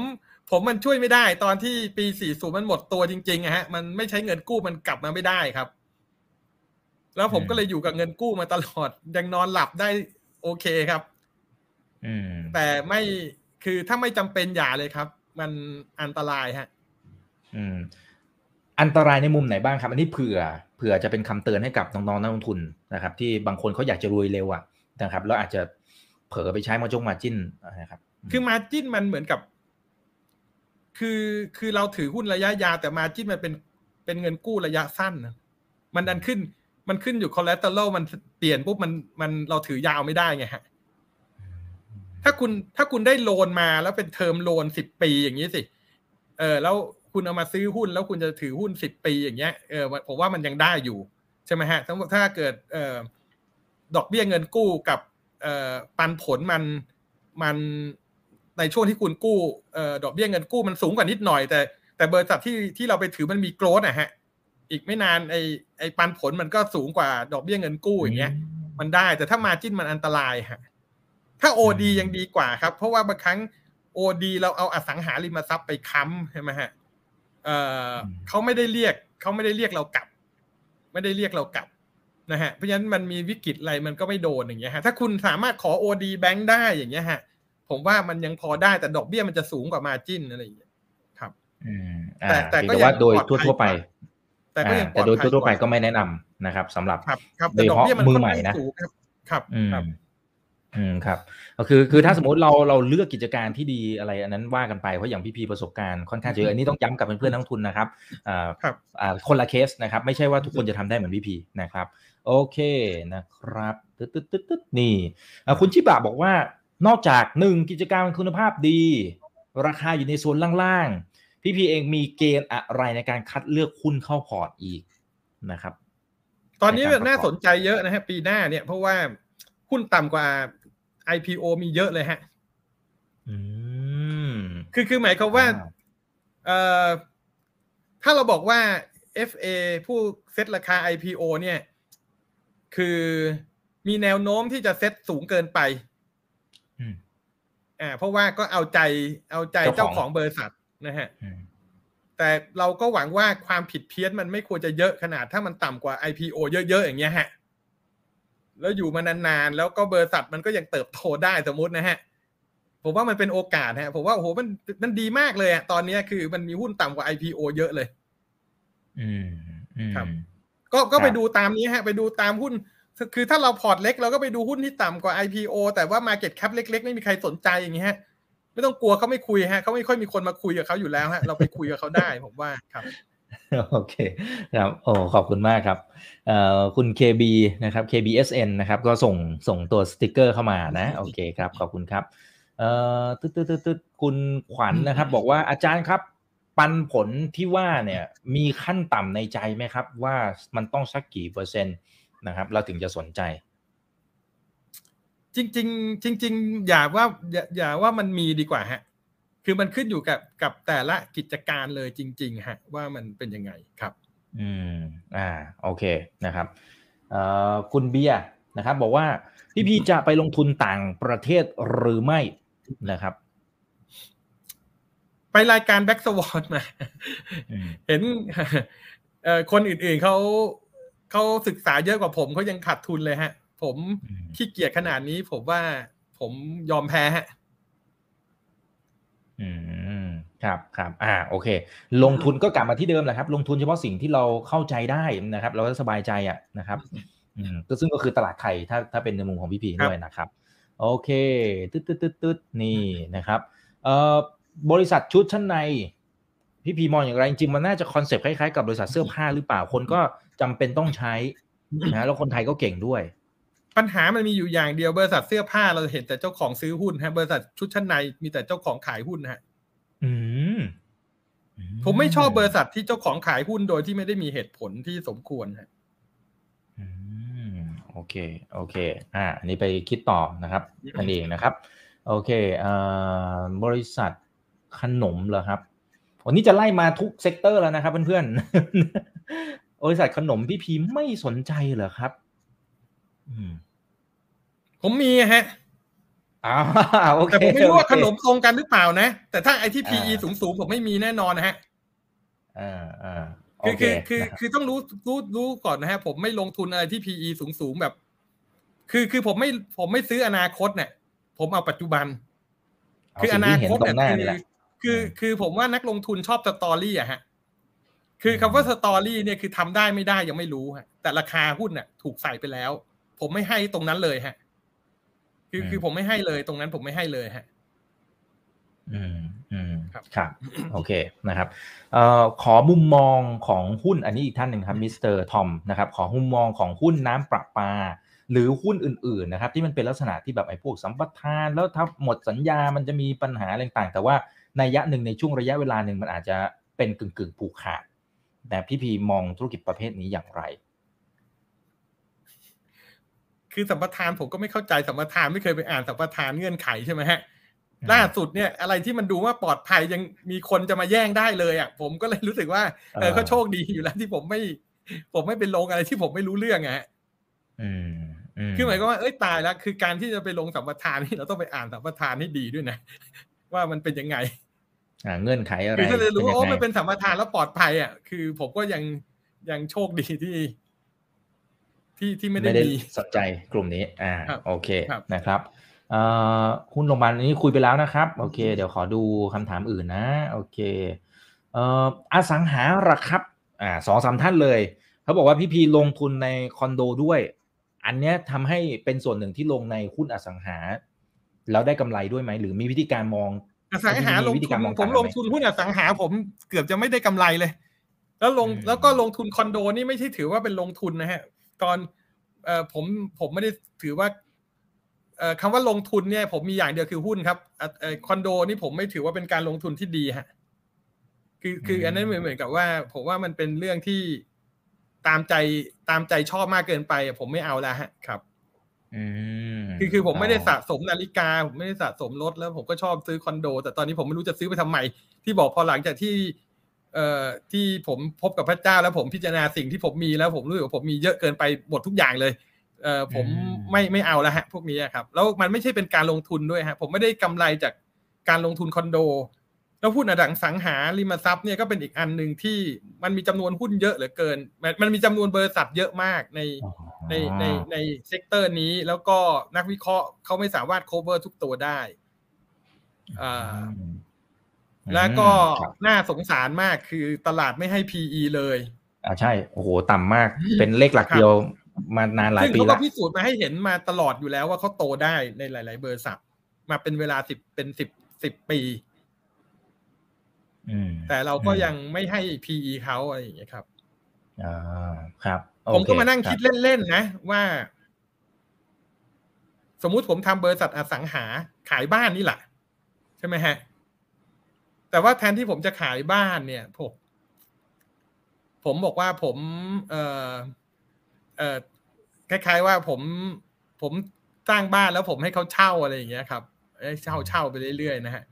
ผมมันช่วยไม่ได้ ตอนที่ปีสี่สูมันหมดตัวจริงๆฮะ มันไม่ใช้เงินกู้มันกลับมาไม่ได้ครับ แล้วผมก็เลยอยู่กับเงินกู้มาตลอด ยังนอนหลับได้โอเคครับอืมแต่ไม่คือถ้าไม่จำเป็นอย่าเลยครับ มันอันตรายฮะอืมอันตรายในมุมไหนบ้างครับ อันนี้เผื่อ เผื่อจะเป็นคำเตือนให้กับน้องๆนักลงทุนนะครับ ที่บางคนเขาอยากจะรวยเร็วอะนะครับ แล้วอาจจะ เผลอไปใช้มาจงมาจิ้นนะครับ คือมาจิ้นมันเหมือนกับ คือคือเราถือหุ้นระยะยาวแต่มาจิ้นมันเป็นเป็นเงินกู้ระยะสั้นนะมันดันขึ้น มันขึ้นอยู่ collateral มันเปลี่ยนปุ๊บมันมันเราถือยาวไม่ได้ไงฮะถ้าคุณถ้าคุณได้ loan มาแล้วเป็น term loan สิบปีอย่างนี้สิ เออ แล้วคุณเอามาซื้อหุ้น แล้วคุณจะถือหุ้นสิบปีอย่างเงี้ยเออผมว่ามันยังได้อยู่ ใช่ไหมฮะถ้าเกิดเออดอกเบี้ยเงินกู้กับเอ่อ ปันผลมันมันในช่วงที่คุณกู้เอ่อดอกเบี้ยเงินกู้มันสูงกว่านิดหน่อย แต่แต่บริษัทที่ที่เราไปถือมันมีโกรดอะฮะ อีกไม่นานไอไอปันผลมันก็สูงกว่าดอกเบี้ยเงินกู้อย่างเงี้ย มันได้แต่ถ้ามาจิ้นมันอันตรายฮะถ้าโอดียังดีกว่าครับ เพราะว่าบางครั้งโอดีเราเอาอสังหาริมทรัพย์ไปค้ำใช่ไหมฮะเออเขาไม่ได้เรียกเขาไม่ได้เรียกเรากลับ ไม่ได้เรียกเรากลับ นะฮะเพราะฉะนั้นมันมีวิกฤตอะไรมันก็ไม่โดนอย่างเงี้ยฮะถ้าคุณสามารถขอโอดีแบงค์ได้อย่างเงี้ยฮะผมว่ามันยังพอได้แต่ดอกเบี้ยมันจะสูงกว่ามาจิ้นอะไรอย่างเงี้ยครับอืมแต่แต่ก็ว่าโดยทั่วๆไป แต่ก็ยังแต่โดยทั่วไปก็ไม่แนะนำนะครับสำหรับโดยเฉพาะมือใหม่นะครับอืมครับอืมครับก็คือคือถ้าสมมติเราเราเลือกกิจการที่ดีอะไรอันนั้นว่ากันไปเพราะอย่างพี่พีประสบการณ์ค่อนข้างจะเยอะอันนี้ต้องย้ำกับเพื่อนๆนักลงทุนนะครับอ่าครับอ่าคนละเคสนะครับ ไม่ใช่ว่าทุกคนจะทำได้เหมือนพี่พีนะครับ โอเคนะครับตึ๊ดตึ๊ดตึ๊ดตึ๊ดนี่อ่าคุณชิบะบอกว่านอกจากหนึ่งกิจการคุณภาพดี ราคาอยู่ในโซนล่างๆ พี่พีเองมีเกณฑ์อะไรในการคัดเลือกหุ้นเข้าพอร์ตอีกนะครับ ตอนนี้ในการประกอบน่าสนใจเยอะนะฮะปีหน้าเนี่ยเพราะว่าหุ้นต่ำกว่า IPO มีเยอะเลยฮะอืมคือคือหมายความว่าอ่าเอ่อถ้าเราบอกว่า FA ผู้เซตราคา IPO เนี่ย คือมีแนวโน้มที่จะเซตสูงเกินไปอืมอ่า เพราะว่าก็เอาใจเอาใจเจ้าเจ้าของของบริษัทนะฮะอืมแต่เราก็หวังว่าความผิดเพี้ยนมันไม่ควรจะเยอะขนาดถ้ามันต่ำกว่า IPO เยอะๆอย่างเงี้ยฮะ แล้วอยู่มานานๆ แล้วก็บริษัทมันก็ยังเติบโตได้สมมุตินะฮะ ผมว่ามันเป็นโอกาสฮะ ผมว่าโอ้โหมันมันดีมากเลยอะตอนเนี้ยคือมันมีหุ้นต่ำกว่า IPO เยอะเลย อืมอืมครับ ก็ก็ไปดูตามนี้ฮะ ไปดูตามหุ้น คือถ้าเราพอร์ตเล็กเราก็ไปดูหุ้นที่ต่ำกว่า IPO แต่ว่า Market Cap เล็ก ๆ ไม่มีใครสนใจอย่างงี้ฮะไม่ต้องกลัวเขาไม่คุยฮะเขาไม่ค่อยมีคนมาคุยกับเขาอยู่แล้วฮะเราไปคุยกับเขาได้ผมว่าครับโอเคครับโอ้ขอบคุณมากครับเอ่อคุณ KB นะครับ KBSN นะครับ ก็ส่งส่งตัวสติกเกอร์เข้ามานะ โอเคครับ ขอบคุณครับเอ่อตึ๊ดตึ๊ดตึ๊ดตึ๊ดคุณขวัญนะครับ บอกว่าอาจารย์ครับ ปันผลที่ว่าเนี่ยมีขั้นต่ำในใจไหมครับ ว่ามันต้องสักกี่เปอร์เซ็นต์นะครับ เราถึงจะสนใจ จริง ๆ จริง ๆ อย่าว่าอย่าอย่าว่ามันมีดีกว่าฮะคือมันขึ้นอยู่กับกับแต่ละกิจการเลยจริง ๆ ฮะ ว่ามันเป็นยังไงครับ อืม อ่า โอเคนะครับเอ่อคุณเบียร์นะครับ บอกว่าพี่พีจะไปลงทุนต่างประเทศหรือไม่นะครับไป รายการแบ็กสวอนมาอืมเห็นเอ่อคนอื่นๆเขาเขาศึกษาเยอะกว่าผมเขายังขาดทุนเลยฮะผมอืมขี้เกียจขนาดนี้ ผมว่าผมยอมแพ้ฮะอืมครับครับอ่าโอเค ลงทุนก็กลับมาที่เดิมแหละครับ ลงทุนเฉพาะสิ่งที่เราเข้าใจได้นะครับ เราก็สบายใจอะนะครับอืมก็ซึ่งก็คือตลาดไทยถ้าถ้าเป็นในมุมของพี่พีครับด้วยนะครับ โอเค ตึ๊ดตึ๊ดตึ๊ดตึ๊ดนี่นะครับ เอ่อ บริษัทชุดชั้นในพี่พีมองอย่างไรจริงๆมันน่าจะคอนเซปต์คล้ายๆกับบริษัทเสื้อผ้าหรือเปล่าคนก็จำเป็นต้องใช้นะแล้วคนไทยก็เก่งด้วย ปัญหามันมีอยู่อย่างเดียวบริษัทเสื้อผ้าเราเห็นแต่เจ้าของซื้อหุ้นฮะบริษัทชุดชั้นในมีแต่เจ้าของขายหุ้นฮะอืมผมไม่ชอบบริษัทที่เจ้าของขายหุ้นโดยที่ไม่ได้มีเหตุผลที่สมควรฮะอืมโอเค โอเค อ่าอันนี้ไปคิดต่อนะครับนั่นเองนะครับ โอเคเอ่อบริษัท ขนมเหรอครับวันนี้จะไล่มาทุก sector แล้วนะครับเพื่อนๆบริษัทขนมพี่พีไม่สนใจเหรอครับอืมผมมีฮะอ่าโอเคแต่ผมไม่รู้ว่าโอเคขนมตรงกันหรือเปล่านะ แต่ถ้าไอที่อ่า PE สูงสูงๆผมไม่มีแน่นอนนะฮะอ่าอ่าโอคือเคคือคือนะครับคือต้องรู้รู้รู้ก่อนนะฮะผมไม่ลงทุนอะไรที่ PE สูงสูงๆแบบ คือคือผมไม่ผมไม่ซื้ออนาคตเนี่ยผมเอาปัจจุบันเาคืออสิ่งนาที่เห็นคตตรเนี่ยงหน้าคือนี่แหละ คืออืมคือผมว่านักลงทุนชอบสตอรี่อะฮะ คือคำว่าสตอรี่เนี่ยคือทำได้ไม่ได้ยังไม่รู้ฮะ แต่ราคาหุ้นน่ะถูกใส่ไปแล้ว ผมไม่ให้ตรงนั้นเลยฮะ คือคือผมไม่ให้เลยตรงนั้นผมไม่ให้เลยฮะอืมอืมครับครับโอเคนะครับเอ่อขอมุมมองของหุ้นอันนี้อีกท่านหนึ่งครับมิสเตอร์ทอมนะครับขอมุมมองของหุ้นน้ำประปา หรือหุ้นอื่นๆนะครับ ที่มันเป็นลักษณะที่แบบไอ้พวกสัมปทาน แล้วถ้าหมดสัญญามันจะมีปัญหาอะไรต่างๆแต่ว่า ในระยะหนึ่งในช่วงระยะเวลาหนึ่งมันอาจจะเป็นกึ่งๆผูกขาด แต่พี่พีมองธุรกิจประเภทนี้อย่างไร คือสัมปทานผมก็ไม่เข้าใจสัมปทานไม่เคยไปอ่านสัมปทานเงื่อนไขใช่ไหมฮะอืมล่าสุดเนี่ยอะไรที่มันดูว่าปลอดภัยยังมีคนจะมาแย่งได้เลยอะผมก็เลยรู้สึกว่าเออเออก็โชคดีอยู่แล้วที่ผมไม่ ผมไม่เป็นลงอะไรที่ผมไม่รู้เรื่องอะฮะอืมอืมคือหมายความว่าเอ้ยตายแล้วคือการที่จะไปลงสัมปทานนี่เราต้องไปอ่านสัมปทานให้ดีด้วยนะ ว่ามันเป็นยังไงอ่า เงื่อนไขอะไรคือถ้าเลยรู้ว่าโอ้ยังไงมันเป็นสัมปทานแล้วปลอดภัยอะคือผมก็ยังยังโชคดีที่ ที่ที่ไม่ได้ไม่ได้มีสนใจกลุ่มนี้ อ่าครับโอเคครับนะครับเอ่อหุ้นโรงพยาบาลอันนี้คุยไปแล้วนะครับ โอเค เดี๋ยวขอดูคำถามอื่นนะ โอเคเอ่ออสังหาระครับ อ่าสองสามท่านเลยเขาบอกว่าพี่พีลงทุนในคอนโดด้วย อันเนี้ยทำให้เป็นส่วนหนึ่งที่ลงในหุ้นอสังหา แล้วได้กำไรด้วยไหม หรือมีวิธีการมองอ สังหาลงวิธีทุการนมองผมต่างกันไหมลงทุนหุ้นอสังหาผมเกือบจะไม่ได้กำไรเลย แล้วลงอืมแล้วก็ลงทุนคอนโดนี่ไม่ใช่ถือว่าเป็นลงทุนนะฮะ ตอนเอ่อผมผมไม่ได้ถือว่าเอ่อคำว่าลงทุนเนี่ย ผมมีอย่างเดียวคือหุ้นครับอะเอ่อคอนโดนี่ผมไม่ถือว่าเป็นการลงทุนที่ดีฮะคือคืออันนั้นเหมือนเหมือนกับว่า ผมว่ามันเป็นเรื่องที่ตามใจตามใจชอบมากเกินไปอะผมไม่เอาแล้วฮะครับอืม คือคือผมไม่ได้สะสมนาฬิกา ผมไม่ได้สะสมรถแล้วผมก็ชอบซื้อคอนโด แต่ตอนนี้ผมไม่รู้จะซื้อไปทำไมที่บอกพอหลังจากที่ เอ่อที่ผมพบกับพระเจ้าแล้วผมพิจารณาสิ่งที่ผมมีแล้วผมรู้สึกว่าผมมีเยอะเกินไปหมดทุกอย่างเลย เอ่อผมไม่ไม่เอาแล้วฮะ พวกนี้อะครับ แล้วมันไม่ใช่เป็นการลงทุนด้วยฮะ ผมไม่ได้กำไรจากการลงทุนคอนโดแล้วหุ้นอดังสังหาริมทรัพย์เนี่ยก็เป็นอีกอันหนึ่งที่มันมีจำนวนหุ้นเยอะเหลือเกิน มันมันมีจำนวนบริษัทเยอะมากในอ๋อ ในในใน sector นี้แล้วก็นักวิเคราะห์เขาไม่สามารถ cover ทุกตัวได้อ่าอืมแล้วก็ครับน่าสงสารมากคือตลาดไม่ให้ PE เลยอ่าใช่ โอ้โห ต่ำมาก เป็นเลขหลักเดียวมานานหลายซึ่งปีเขาก็แล้วพิสูจน์มาให้เห็นมาตลอดอยู่แล้วว่าเขาโตได้ในหลายๆบริษัทมาเป็นเวลาสิบเป็นสิบสิบปีอืมแต่เราก็อืมยังไม่ให้ PE เขาอะไรอย่างเงี้ยครับ อ่าครับโอผมก็เคมานั่งรับคิดเล่นๆนะ ว่า สมมุติผมทำบริษัทอสังหาขายบ้านนี่แหละใช่ไหมฮะ แต่ว่าแทนที่ผมจะขายบ้านเนี่ยผมผมบอกว่าผม เออเออคล้ายๆว่าผมผมสร้างบ้านแล้วผมให้เขาเช่าอะไรอย่างเงี้ยครับให้เช่าเช่าไปเรื่อยๆนะฮะ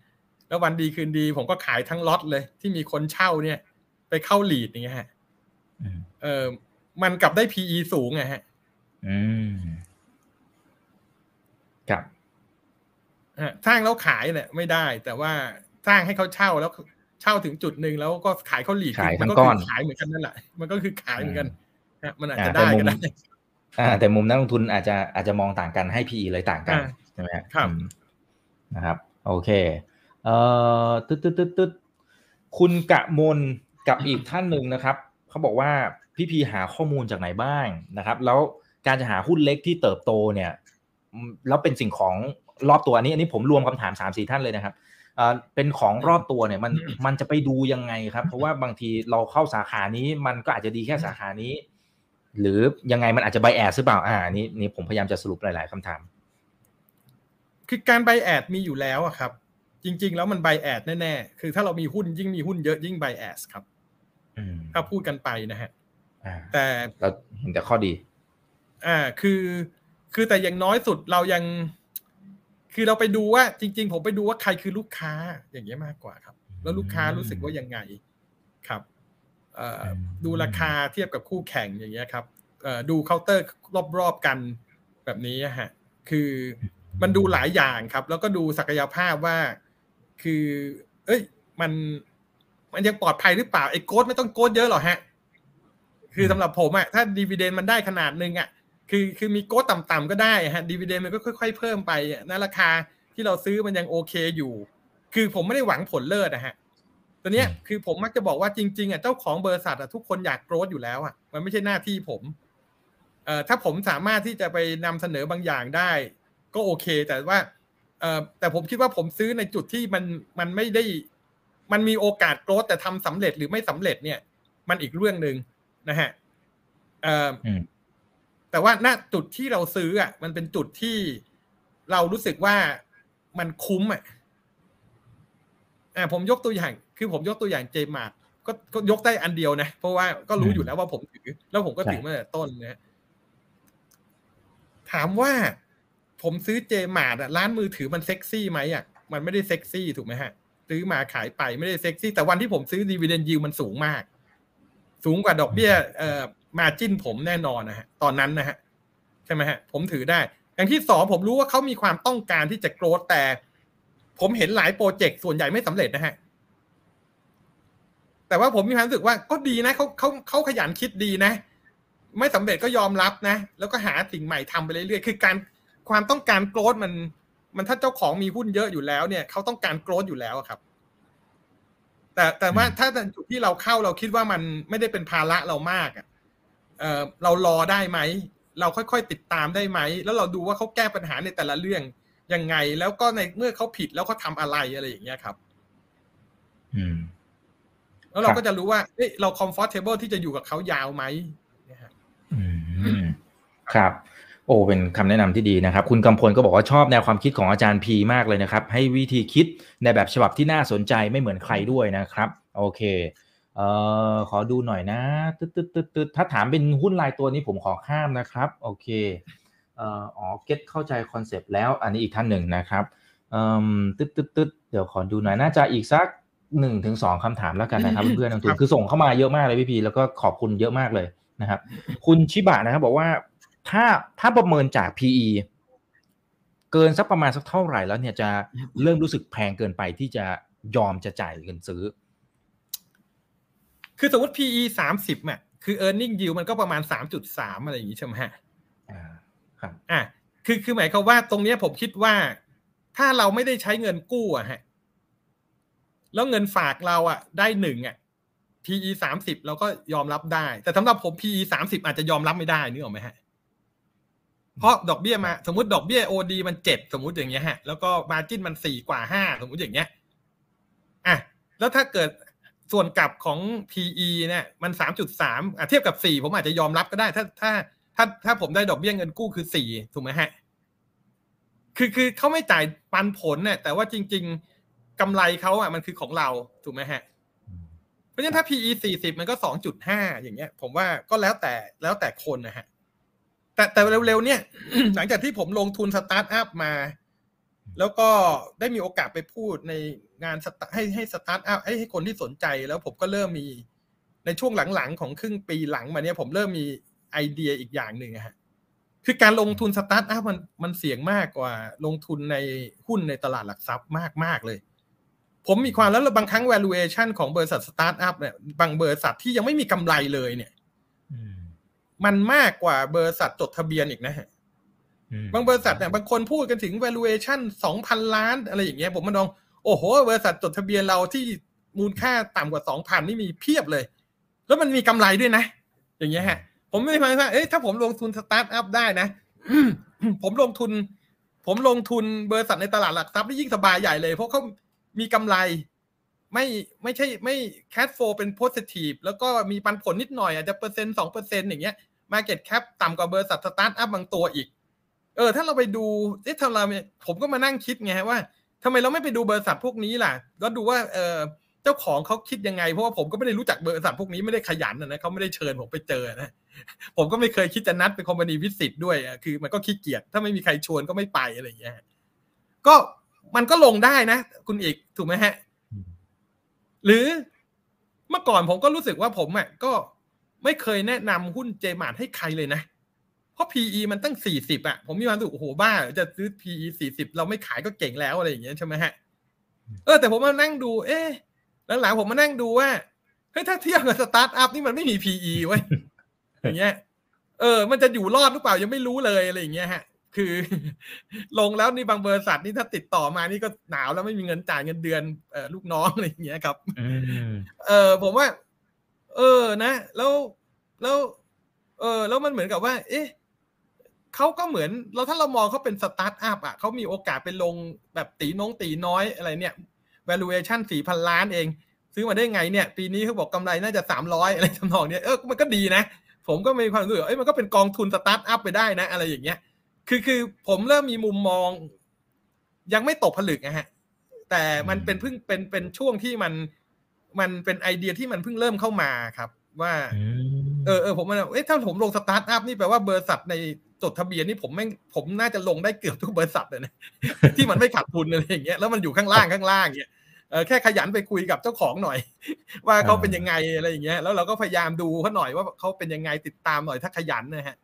แล้ววันดีคืนดี ผมก็ขายทั้งล็อตเลย ที่มีคนเช่าเนี่ย ไปเข้าหลีดอย่างเงี้ยฮะอืม เออมันกลับได้ PE สูงไงฮะอืมครับฮะสร้างแล้วขายเนี่ยไม่ได้ แต่ว่าสร้างให้เขาเช่าแล้วเช่าถึงจุดหนึ่งแล้วก็ขายเขาหลีกขายมัทั้งก็ก้คือนขายเหมือนกันนั่นแหละมันก็คือขายเหมือนกันฮะมันอาจอ่าจะแต่ได้มุก็มได้อ่าแต่มุมนักลงทุนอาจจะอาจจะมองต่างกันให้ PE เลยต่างกันอ่าใช่ไหมฮะครับอืมนะครับ โอเค เอ่อตึ๊ดตึ๊ดตึ๊ดตึ๊ดคุณกะมนกับอีกท่านหนึ่งนะครับ เขาบอกว่าพี่พีหาข้อมูลจากไหนบ้างนะครับ แล้วการจะหาหุ้นเล็กที่เติบโตเนี่ยแล้วเป็นสิ่งของรอบตัวอันนี้ อันนี้ผมรวมคำถามสามสี่ท่านเลยนะครับเป็นของรอบตัวเนี่ยมันมันจะไปดูยังไงครับ เพราะว่าบางทีเราเข้าสาขานี้มันก็อาจจะดีแค่สาขานี้ หรือยังไงมันอาจจะไบแอดหรือเปล่าอ่านนี้นี่ผมพยายามจะสรุปหลาย ๆคำถาม คือการไบแอดมีอยู่แล้วอะครับ จริง ๆ แล้วมันไบแอดแน่ๆคือถ้าเรามีหุ้นยิ่งมีหุ้นเยอะยิ่งไบแอดครับ ถ้าพูดกันไปนะฮะอ่าแต่เราเห็นแต่ข้อดี อ่าคือ คือแต่อย่างน้อยสุดเรายัง คือเราไปดูว่า จริง ๆ ผมไปดูว่าใครคือลูกค้าอย่างเงี้ยมากกว่าครับ แล้วลูกค้ารู้สึกว่ายังไงครับเอ่ออืมดูราคาเทียบกับคู่แข่งอย่างเงี้ยครับเอ่อดูเคาน์เตอร์รอบๆกันแบบนี้อะฮะคือมันดูหลายอย่างครับ แล้วก็ดูศักยภาพว่า คือ เอ้ย มัน มันยังปลอดภัยหรือเปล่าไอ้โกดไม่ต้องโกดเยอะหรอกฮะ คือสำหรับผมอะถ้าดีเวเดนมันได้ขนาดหนึ่งอะคือคือมีโกดต่ำๆก็ได้ฮะดีเวเดนมันก็ค่อย ๆ เพิ่มไปอะนะราคาที่เราซื้อมันยังโอเคอยู่ คือผมไม่ได้หวังผลเลิศนะฮะตอนเนี้ยอืมคือผมมักจะบอกว่าจริงๆอะเจ้าของบริษัทอะทุกคนอยากโกรธอยู่แล้วอะมันไม่ใช่หน้าที่ผมเอ่อถ้าผมสามารถที่จะไปนำเสนอบางอย่างได้ ก็โอเค แต่ว่าเอ่อแต่ผมคิดว่าผมซื้อในจุดที่มันมันไม่ได้ มันมีโอกาสโกรธแต่ทำสำเร็จหรือไม่สำเร็จเนี่ย มันอีกเรื่องหนึ่งนะฮะเอ่ออมแต่ว่าณจุดที่เราซื้ออะ มันเป็นจุดที่เรารู้สึกว่ามันคุ้มอะอ่าผมยกตัวอย่าง คือผมยกตัวอย่างเจมาร์ทก็ก็ยกได้อันเดียวนะ เพราะว่าก็รู้อยู่แล้วว่าผมถือ แล้วผมก็ถือมาตั้งแต่ต้นนะถามว่าผมซื้อเจมาร์ทอะร้านมือถือมันเซ็กซี่ไหมอะมันไม่ได้เซ็กซี่ถูกไหมฮะ ซื้อมาขายไปไม่ได้เซ็กซี่ แต่วันที่ผมซื้อดีเวเดนยิวมันสูงมาก สูงกว่าดอกเบี้ยเอ่อมาจิ้นผมแน่นอนนะฮะตอนนั้นนะฮะใช่ไหมฮะผมถือได้ อย่างที่สองผมรู้ว่าเขามีความต้องการที่จะโกรธแต่ ผมเห็นหลายโปรเจกต์ส่วนใหญ่ไม่สำเร็จนะฮะแต่ว่าผมมีความรู้สึกว่าก็ดีนะเขาเขาเขาขยันคิดดีนะ ไม่สำเร็จก็ยอมรับนะ แล้วก็หาสิ่งใหม่ทำไปเรื่อยๆ คือการความต้องการโกรธมัน มันถ้าเจ้าของมีหุ้นเยอะอยู่แล้วเนี่ยเขาต้องการโกรธอยู่แล้วอะครับ แต่แต่ว่าอืมถ้าในจุดที่เราเข้าเราคิดว่ามันไม่ได้เป็นภาระเรามากอะเออเรารอได้ไหม เราค่อยๆติดตามได้ไหม แล้วเราดูว่าเขาแก้ปัญหาในแต่ละเรื่องยังไง แล้วก็ในเมื่อเขาผิดแล้วเขาทาอะไรอะไรอย่างเงี้ยครับ อืม แล้วเราก็จะรู้ว่าเอ้ยเรา comfortable ที่จะอยู่กับเขายาวไหมนะฮะอืมครับ โอ้เป็นคำแนะนำที่ดีนะครับ คุณกำพลก็บอกว่าชอบแนวความคิดของอาจารย์พีมากเลยนะครับ ให้วิธีคิดในแบบฉบับที่น่าสนใจไม่เหมือนใครด้วยนะครับ โอเคเอ่อขอดูหน่อยนะตึ๊ดตึ๊ดตึ๊ดตึ๊ดถ้าถามเป็นหุ้นรายตัวนี้ผมขอข้ามนะครับ โอเคเอ่ออ๋อ get เข้าใจ concept แล้ว อันนี้อีกท่านหนึ่งนะครับเอ่อตึ๊ดตึ๊ดตึ๊ดเดี๋ยวขอดูหน่อยน่าจะอีกสักหนึ่งถึงสองคำถามแล้วกันนะครับเพื่อนๆนักลงทุนคือส่งเข้ามาเยอะมากเลยพี่พีแล้วก็ขอบคุณเยอะมากเลยนะครับ คุณชิบะนะครับบอกว่า ถ้าถ้าประเมินจาก PE เกินสักประมาณสักเท่าไหร่แล้วเนี่ยจะเริ่มรู้สึกแพงเกินไปที่จะยอมจะจ่ายเงินซื้อ คือสมมติ PE สามสิบอะคือ earning yield มันก็ประมาณสามจุดสามอะไรอย่างงี้ใช่ไหมฮะอ่าครับอะคือคือหมายความว่าตรงเนี้ยผมคิดว่า ถ้าเราไม่ได้ใช้เงินกู้อะฮะแล้วเงินฝากเราอะได้หนึ่งอะ PE สามสิบเราก็ยอมรับได้ แต่สำหรับผม PE สามสิบอาจจะยอมรับไม่ได้นึกออกไหมฮะ เพราะดอกเบี้ยมาสมมติดอกเบี้ย OD มันเจ็ดสมมติอย่างเงี้ยฮะแล้วก็มาจิ้นมันสี่กว่าห้าสมมติอย่างเงี้ยอะแล้วถ้าเกิดส่วนกลับของ PE เนี่ยมันสามจุดสามเทียบกับสี่ผมอาจจะยอมรับก็ได้ ถ้าถ้าถ้าถ้าผมได้ดอกเบี้ยเงินกู้คือสี่ถูกไหมฮะคือคือเขาไม่จ่ายปันผลเนี่ยแต่ว่าจริง ๆกำไรเขาอะมันคือของเราถูกไหมฮะเพราะฉะนั้นถ้า PE สี่สิบมันก็สองจุดห้าอย่างเงี้ย ผมว่าก็แล้วแต่แล้วแต่คนนะฮะ แต่แต่เร็วๆเนี่ยหลังจากที่ผมลงทุนสตาร์ทอัพมา แล้วก็ได้มีโอกาสไปพูดในงานให้ให้สตาร์ทอัพให้ให้คนที่สนใจแล้วผมก็เริ่มมีในช่วงหลังๆ ของครึ่งปีหลังมาเนี่ยผมเริ่มมีไอเดียอีกอย่างหนึ่งฮะคือการลงทุนสตาร์ทอัพมันมันเสี่ยงมากกว่าลงทุนในหุ้นในตลาดหลักทรัพย์มากมากเลย ผมมีความแล้วบางครั้ง valuation ของบริษัทสตาร์ทอัพเนี่ยบางบริษัทที่ยังไม่มีกำไรเลยเนี่ย มมันมากกว่าบริษัทจดทะเบียนอีกนะฮะอืมบางบริษัทเนี่ยบางคนพูดกันถึง valuation สองพันล้านอะไรอย่างเงี้ยผมมาลอง โอ้โห บริษัทจดทะเบียนเราที่มูลค่าต่ำกว่าสองพันนี่มีเพียบเลย แล้วมันมีกำไรด้วยนะ อย่างเงี้ยฮะ ผมไม่ได้หมายว่าเอ้ยถ้าผมลงทุนสตาร์ทอัพได้นะผมลงทุน ผมลงทุนบริษัทในตลาดหลักทรัพย์นี่ยิ่งสบายใหญ่เลย เพราะเขามีกำไร ไม่ไม่ใช่ไม่ cash flow เป็น positive แล้วก็มีปันผลนิดหน่อยอาจจะเปอร์เซ็นต์สองเปอร์เซ็นต์อย่างเงี้ย market cap ต่ำกว่าบริษัทสตาร์ทอัพบางตัวอีก เออ ถ้าเราไปดูเอ๊ะทำไมผมก็มานั่งคิดไงว่าทำไมเราไม่ไปดูบริษัทพวกนี้ล่ะ ก็ดูว่าเออเจ้าของเขาคิดยังไง เพราะว่าผมก็ไม่ได้รู้จักบริษัทพวกนี้ไม่ได้ขยันนะเขาไม่ได้เชิญผมไปเจอนะผมก็ไม่เคยคิดจะนัดเป็น company visit ด้วยอะคือ มันก็ขี้เกียจถ้าไม่มีใครชวนก็ไม่ไปอะไรอย่างเงี้ยก็มันก็ลงได้นะ คุณเอกถูกไหมฮะ หรือเมื่อก่อนผมก็รู้สึกว่าผมอะก็ไม่เคยแนะนำหุ้นเจมาร์ทให้ใครเลยนะ เพราะ PE มันตั้งสี่สิบอะ ผมมีความรู้สึกโอ้โหบ้า จะซื้อ PE สี่สิบเราไม่ขายก็เก่งแล้วอะไรอย่างเงี้ยใช่ไหมฮะ เออแต่ผมมานั่งดู เอ๊ะหลังๆผมมานั่งดูว่าเฮ้ยถ้าเทียบกับสตาร์ทอัพนี่มันไม่มี PE เว้ยอย่างเงี้ย เออ มันจะอยู่รอดหรือเปล่ายังไม่รู้เลยอะไรอย่างเงี้ยฮะ คือ ลงแล้วนี่บางบริษัทนี่ถ้าติดต่อมานี่ก็หนาวแล้วไม่มีเงินจ่ายเงินเดือนเออลูกน้องอะไรอย่างเงี้ยครับอืมเออผมว่า เออนะ แล้วแล้ว เออ แล้วมันเหมือนกับว่า เอ๊ะเขาก็เหมือนเราถ้าเรามองเขาเป็นสตาร์ทอัพอะเขามีโอกาสไปลงแบบตีน้องตีน้อยอะไรเนี่ย valuation สี่พันล้านเอง ซื้อมาได้ไงเนี่ย ปีนี้เขาบอกกำไรน่าจะสามร้อยอะไรทำนองเนี้ยเออมันก็ดีนะ ผมก็มีความรู้สึกว่าเอ้ยมันก็เป็นกองทุนสตาร์ทอัพไปได้นะ อะไรอย่างเงี้ย คือคือผมเริ่มมีมุมมอง ยังไม่ตกผลึกนะฮะ แต่มันเป็นเพิ่งเป็นเป็นช่วงที่มันมันเป็นไอเดียที่มันเพิ่งเริ่มเข้ามาครับ ว่าอืมเออเออผมว่าเอ้ยถ้าผมลงสตาร์ทอัพนี่แปลว่าบริษัทในจดทะเบียนนี่ผมแม่งผมน่าจะลงได้เกือบทุกบริษัทเลยนะที่มันไม่ขาดทุนอะไรอย่างเงี้ยแล้วมันอยู่ข้างล่างข้างล่างเงี้ยเออแค่ขยันไปคุยกับเจ้าของหน่อย ว่าเขาเป็นยังไงอะไรอย่างเงี้ยแล้วเราก็พยายามดูเขาหน่อยว่าเขาเป็นยังไงติดตามหน่อยถ้าขยันนะฮะ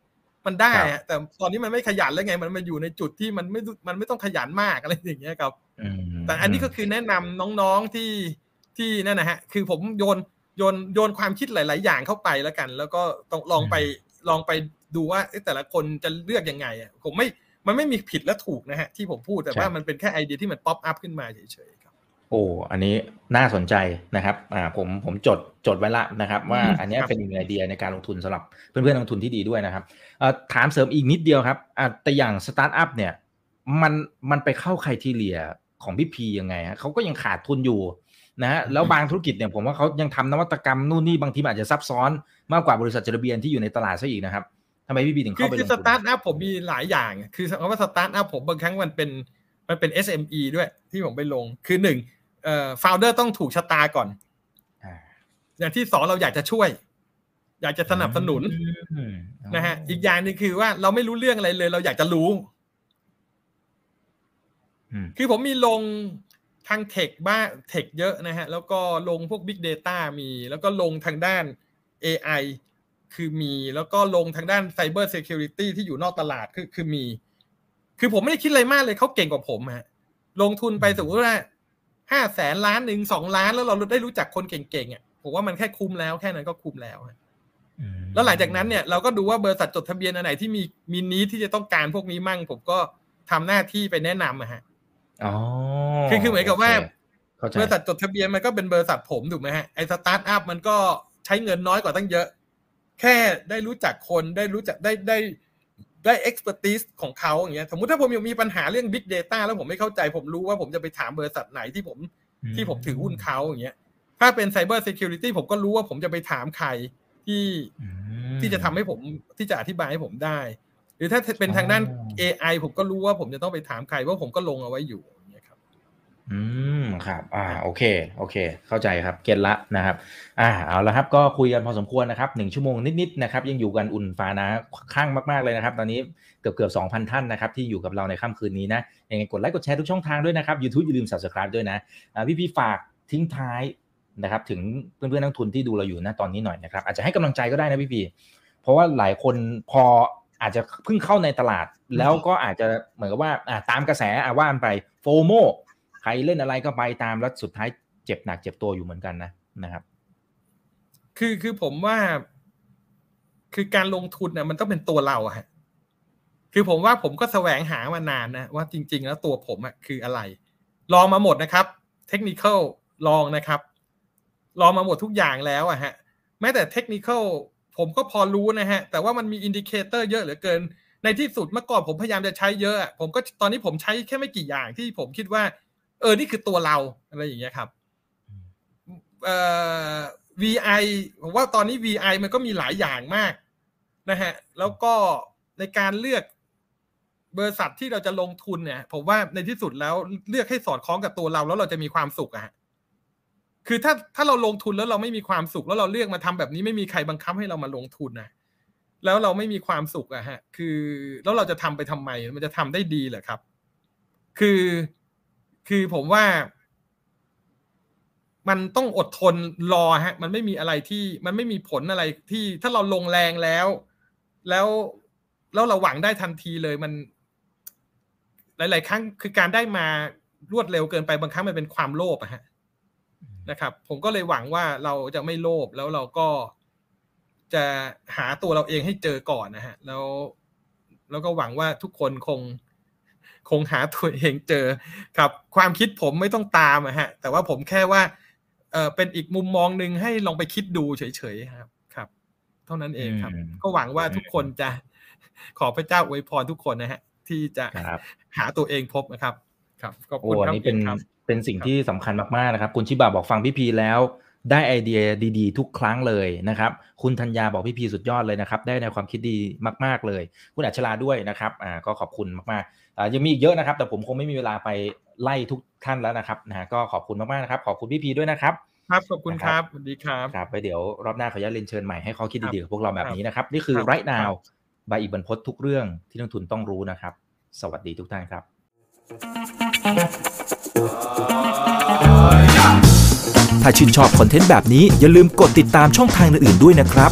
มันได้ฮะแต่ตอนนี้มันไม่ขยันแล้วไง มันมาอยู่ในจุดที่มันไม่มันไม่ต้องขยันมากอะไรอย่างเงี้ยครับอืมแต่อันนี้ก็คือแนะนำน้องๆที่ที่นั่นนะฮะ คือผมโยนโยนโยนความคิดหลาย ๆ อย่างเข้าไปแล้วกัน แล้วก็ต้องลองไปลองไปดูว่าเอ๊ะแต่ละคนจะเลือกยังไงอะผมไม่มันไม่มีผิดและถูกนะฮะที่ผมพูดแต่ว่ามันเป็นแค่ไอเดียที่มัน pop up ขึ้นมาเฉยๆครับ โโอ้อันนี้น่าสนใจนะครับอ่าผมผมจดจดไว้ละนะครับ ว่าอันนี้เป็นอีกไอเดียในการลงทุนสำหรับเพื่อนๆนักลงทุนที่ดีด้วยนะครับถามเสริมอีกนิดเดียวครับอ่าแต่อย่างสตาร์ทอัพเนี่ยมันมันไปเข้า criteria ของพี่พียังไงฮะเขาก็ยังขาดทุนอยู่นะฮะแล้วบางธุรกิจเนี่ยผมว่าเขายังทำนวัตกรรมนู่นนี่บางทีอาจจะซับซ้อนมากกว่าบริษัทจดทะเบียนที่อยู่ในตลาดซะอีกนะครับทำไมพี่บีถึงเข้าไปลงทุนคือสตาร์ทอัพผมมีหลายอย่าง คือคำว่าสตาร์ทอัพผมบางครั้งมันเป็นมันเป็น SME ด้วยที่ผมไปลงคือหนึ่ง เอ่อ founder ต้องถูกชะตาก่อนอย่างที่สองเราอยากจะช่วย อยากจะสนับสนุนนะฮะ อีกอย่างนึงคือว่าเราไม่รู้เรื่องอะไรเลย เราอยากจะรู้คือผมมีลงทาง tech บ้าง tech เยอะนะฮะ แล้วก็ลงพวก Big Data มี แล้วก็ลงทางด้าน AI คือมี แล้วก็ลงทางด้าน Cyber Security ที่อยู่นอกตลาดคือคือมี คือผมไม่ได้คิดอะไรมากเลยเขาเก่งกว่าผมฮะลงทุนไปสมมติว่า ห้าแสนล้านหนึ่งสองล้านแล้วเราได้รู้จักคนเก่งๆอะผมว่ามันแค่คุ้มแล้วแค่นั้นก็คุ้มแล้วแล้วหลังจากนั้นเนี่ยเราก็ดูว่าบริษัทจดทะเบียนอันไหนที่มีมีนี้ที่จะต้องการพวกนี้มั่ง ผมก็ทำหน้าที่ไปแนะนำอะฮะอ๋อคือคือเหมือนกับว่าบริษัทจดทะเบียนมันก็เป็นบริษัทผมถูกไหมฮะไอ้สตาร์ทอัพมันก็ใช้เงินน้อยกว่าตั้งเยอะ แค่ได้รู้จักคนได้รู้จักได้ได้ ได้ expertise ของเขาอย่างเงี้ยสมมติถ้าผมมีปัญหาเรื่อง big data แล้วผมไม่เข้าใจผมรู้ว่าผมจะไปถามบริษัทไหนที่ผมที่ผมถือหุ้นเขาอย่างเงี้ยถ้าเป็น cyber security ผมก็รู้ว่าผมจะไปถามใครที่ที่จะทำให้ผมที่จะอธิบายให้ผมได้ หรือถ้าเป็นทางด้าน AI ผมก็รู้ว่าผมจะต้องไปถามใครว่าผมก็ลงเอาไว้อยู่ อืมครับ อ่าโอเค โอเค เข้าใจครับเก็ตละนะครับ อ่าเอาละครับก็คุยกันพอสมควรนะครับหนึ่งชั่วโมงนิดๆนะครับ ยังอยู่กันอุ่นฟ้านะข้างมากๆเลยนะครับ ตอนนี้เกือบเกือบสองพันท่านนะครับ ที่อยู่กับเราในค่ำคืนนี้นะยังไงกดไลค์กดแชร์ทุกช่องทางด้วยนะครับ YouTube อย่าลืม subscribe ด้วยนะอ่าพี่พี่ฝากทิ้งท้ายนะครับ ถึงเพื่อนๆนักทุนที่ดูเราอยู่นะตอนนี้หน่อยนะครับ อาจจะให้กำลังใจก็ได้นะพี่พี่เพราะว่าหลายคนพออาจจะเพิ่งเข้าในตลาด แล้วก็อาจจะเหมือนกับว่าตามกระแสอาว่านไปโฟโม ใครเล่นอะไรก็ไปตามแล้วสุดท้ายเจ็บหนักเจ็บตัวอยู่เหมือนกันนะนะครับ คือคือผมว่า คือการลงทุนเนี่ยมันต้องเป็นตัวเราอะฮะคือผมว่าผมก็แสวงหามานานนะว่าจริง ๆ แล้วตัวผมอะคืออะไร ลองมาหมดนะครับ เทคนิคลองนะครับ ลองมาหมดทุกอย่างแล้วอะฮะแม้แต่เทคนิคผมก็พอรู้นะฮะ แต่ว่ามันมี indicator เยอะเหลือเกิน ในที่สุดเมื่อก่อนผมพยายามจะใช้เยอะ ผมก็ตอนนี้ผมใช้แค่ไม่กี่อย่างที่ผมคิดว่า เออ นี่คือตัวเราอะไรอย่างเงี้ยครับเอ่อ VI ผมว่าตอนนี้ VI มันก็มีหลายอย่างมากนะฮะ แล้วก็ในการเลือกบริษัทที่เราจะลงทุนเนี่ย ผมว่าในที่สุดแล้วเลือกให้สอดคล้องกับตัวเราแล้วเราจะมีความสุขอะคือถ้าถ้าเราลงทุนแล้วเราไม่มีความสุข แล้วเราเลือกมาทำแบบนี้ไม่มีใครบังคับให้เรามาลงทุนนะแล้วเราไม่มีความสุขอะฮะ คือแล้วเราจะทำไปทำไมมันจะทำได้ดีเหรอครับ คือ คือผมว่า มันต้องอดทนรอฮะ มันไม่มีอะไรที่มันไม่มีผลอะไรที่ถ้าเราลงแรงแล้ว แล้วแล้วเราหวังได้ทันทีเลยมัน หลาย ๆ ครั้งคือการได้มารวดเร็วเกินไปบางครั้งมันเป็นความโลภอะฮะนะครับ ผมก็เลยหวังว่าเราจะไม่โลภแล้วเราก็จะหาตัวเราเองให้เจอก่อนนะฮะ แล้ว แล้วก็หวังว่าทุกคนคง คงหาตัวเองเจอครับ ความคิดผมไม่ต้องตามอะฮะแต่ว่าผมแค่ว่าเออเป็นอีกมุมมองหนึ่งให้ลองไปคิดดูเฉยๆครับครับ เท่านั้นเองครับ ก็หวังว่าทุกคนจะขอพระเจ้าอวยพรทุกคนนะฮะที่จะหาตัวเองพบนะครับ ครับก็คุณครับนี่เป็นเป็นสิ่งที่สำคัญมากๆนะครับ คุณชิบะบอกฟังพี่พีแล้วได้ไอเดียดีๆ ทุกครั้งเลยนะครับ คุณธัญญาบอกพี่พีสุดยอดเลยนะครับ ได้ในความคิดดีมาก ๆเลย คุณอัชราด้วยนะครับอ่าก็ขอบคุณมากๆ ยังมีอีกเยอะนะครับ แต่ผมคงไม่มีเวลาไปไล่ทุกท่านแล้วนะครับนะก็ขอบคุณมากๆนะครับ ขอบคุณพี่พีด้วยนะครับครับขอบคุณครับสวัสดีครับครับไปเดี๋ยวรอบหน้าขออนุญาตเรียนเชิญใหม่ให้ข้อคิดดีๆกับพวกเราแบบนี้นะครับ นี่คือไรนาวใบอีกบรรพททุกเรื่องที่นักทุนต้องรู้นะครับ สวัสดีทุกท่านครับ ถ้าชื่นชอบคอนเทนต์แบบนี้อย่าลืมกดติดตามช่องทางอื่นๆด้วยนะครับ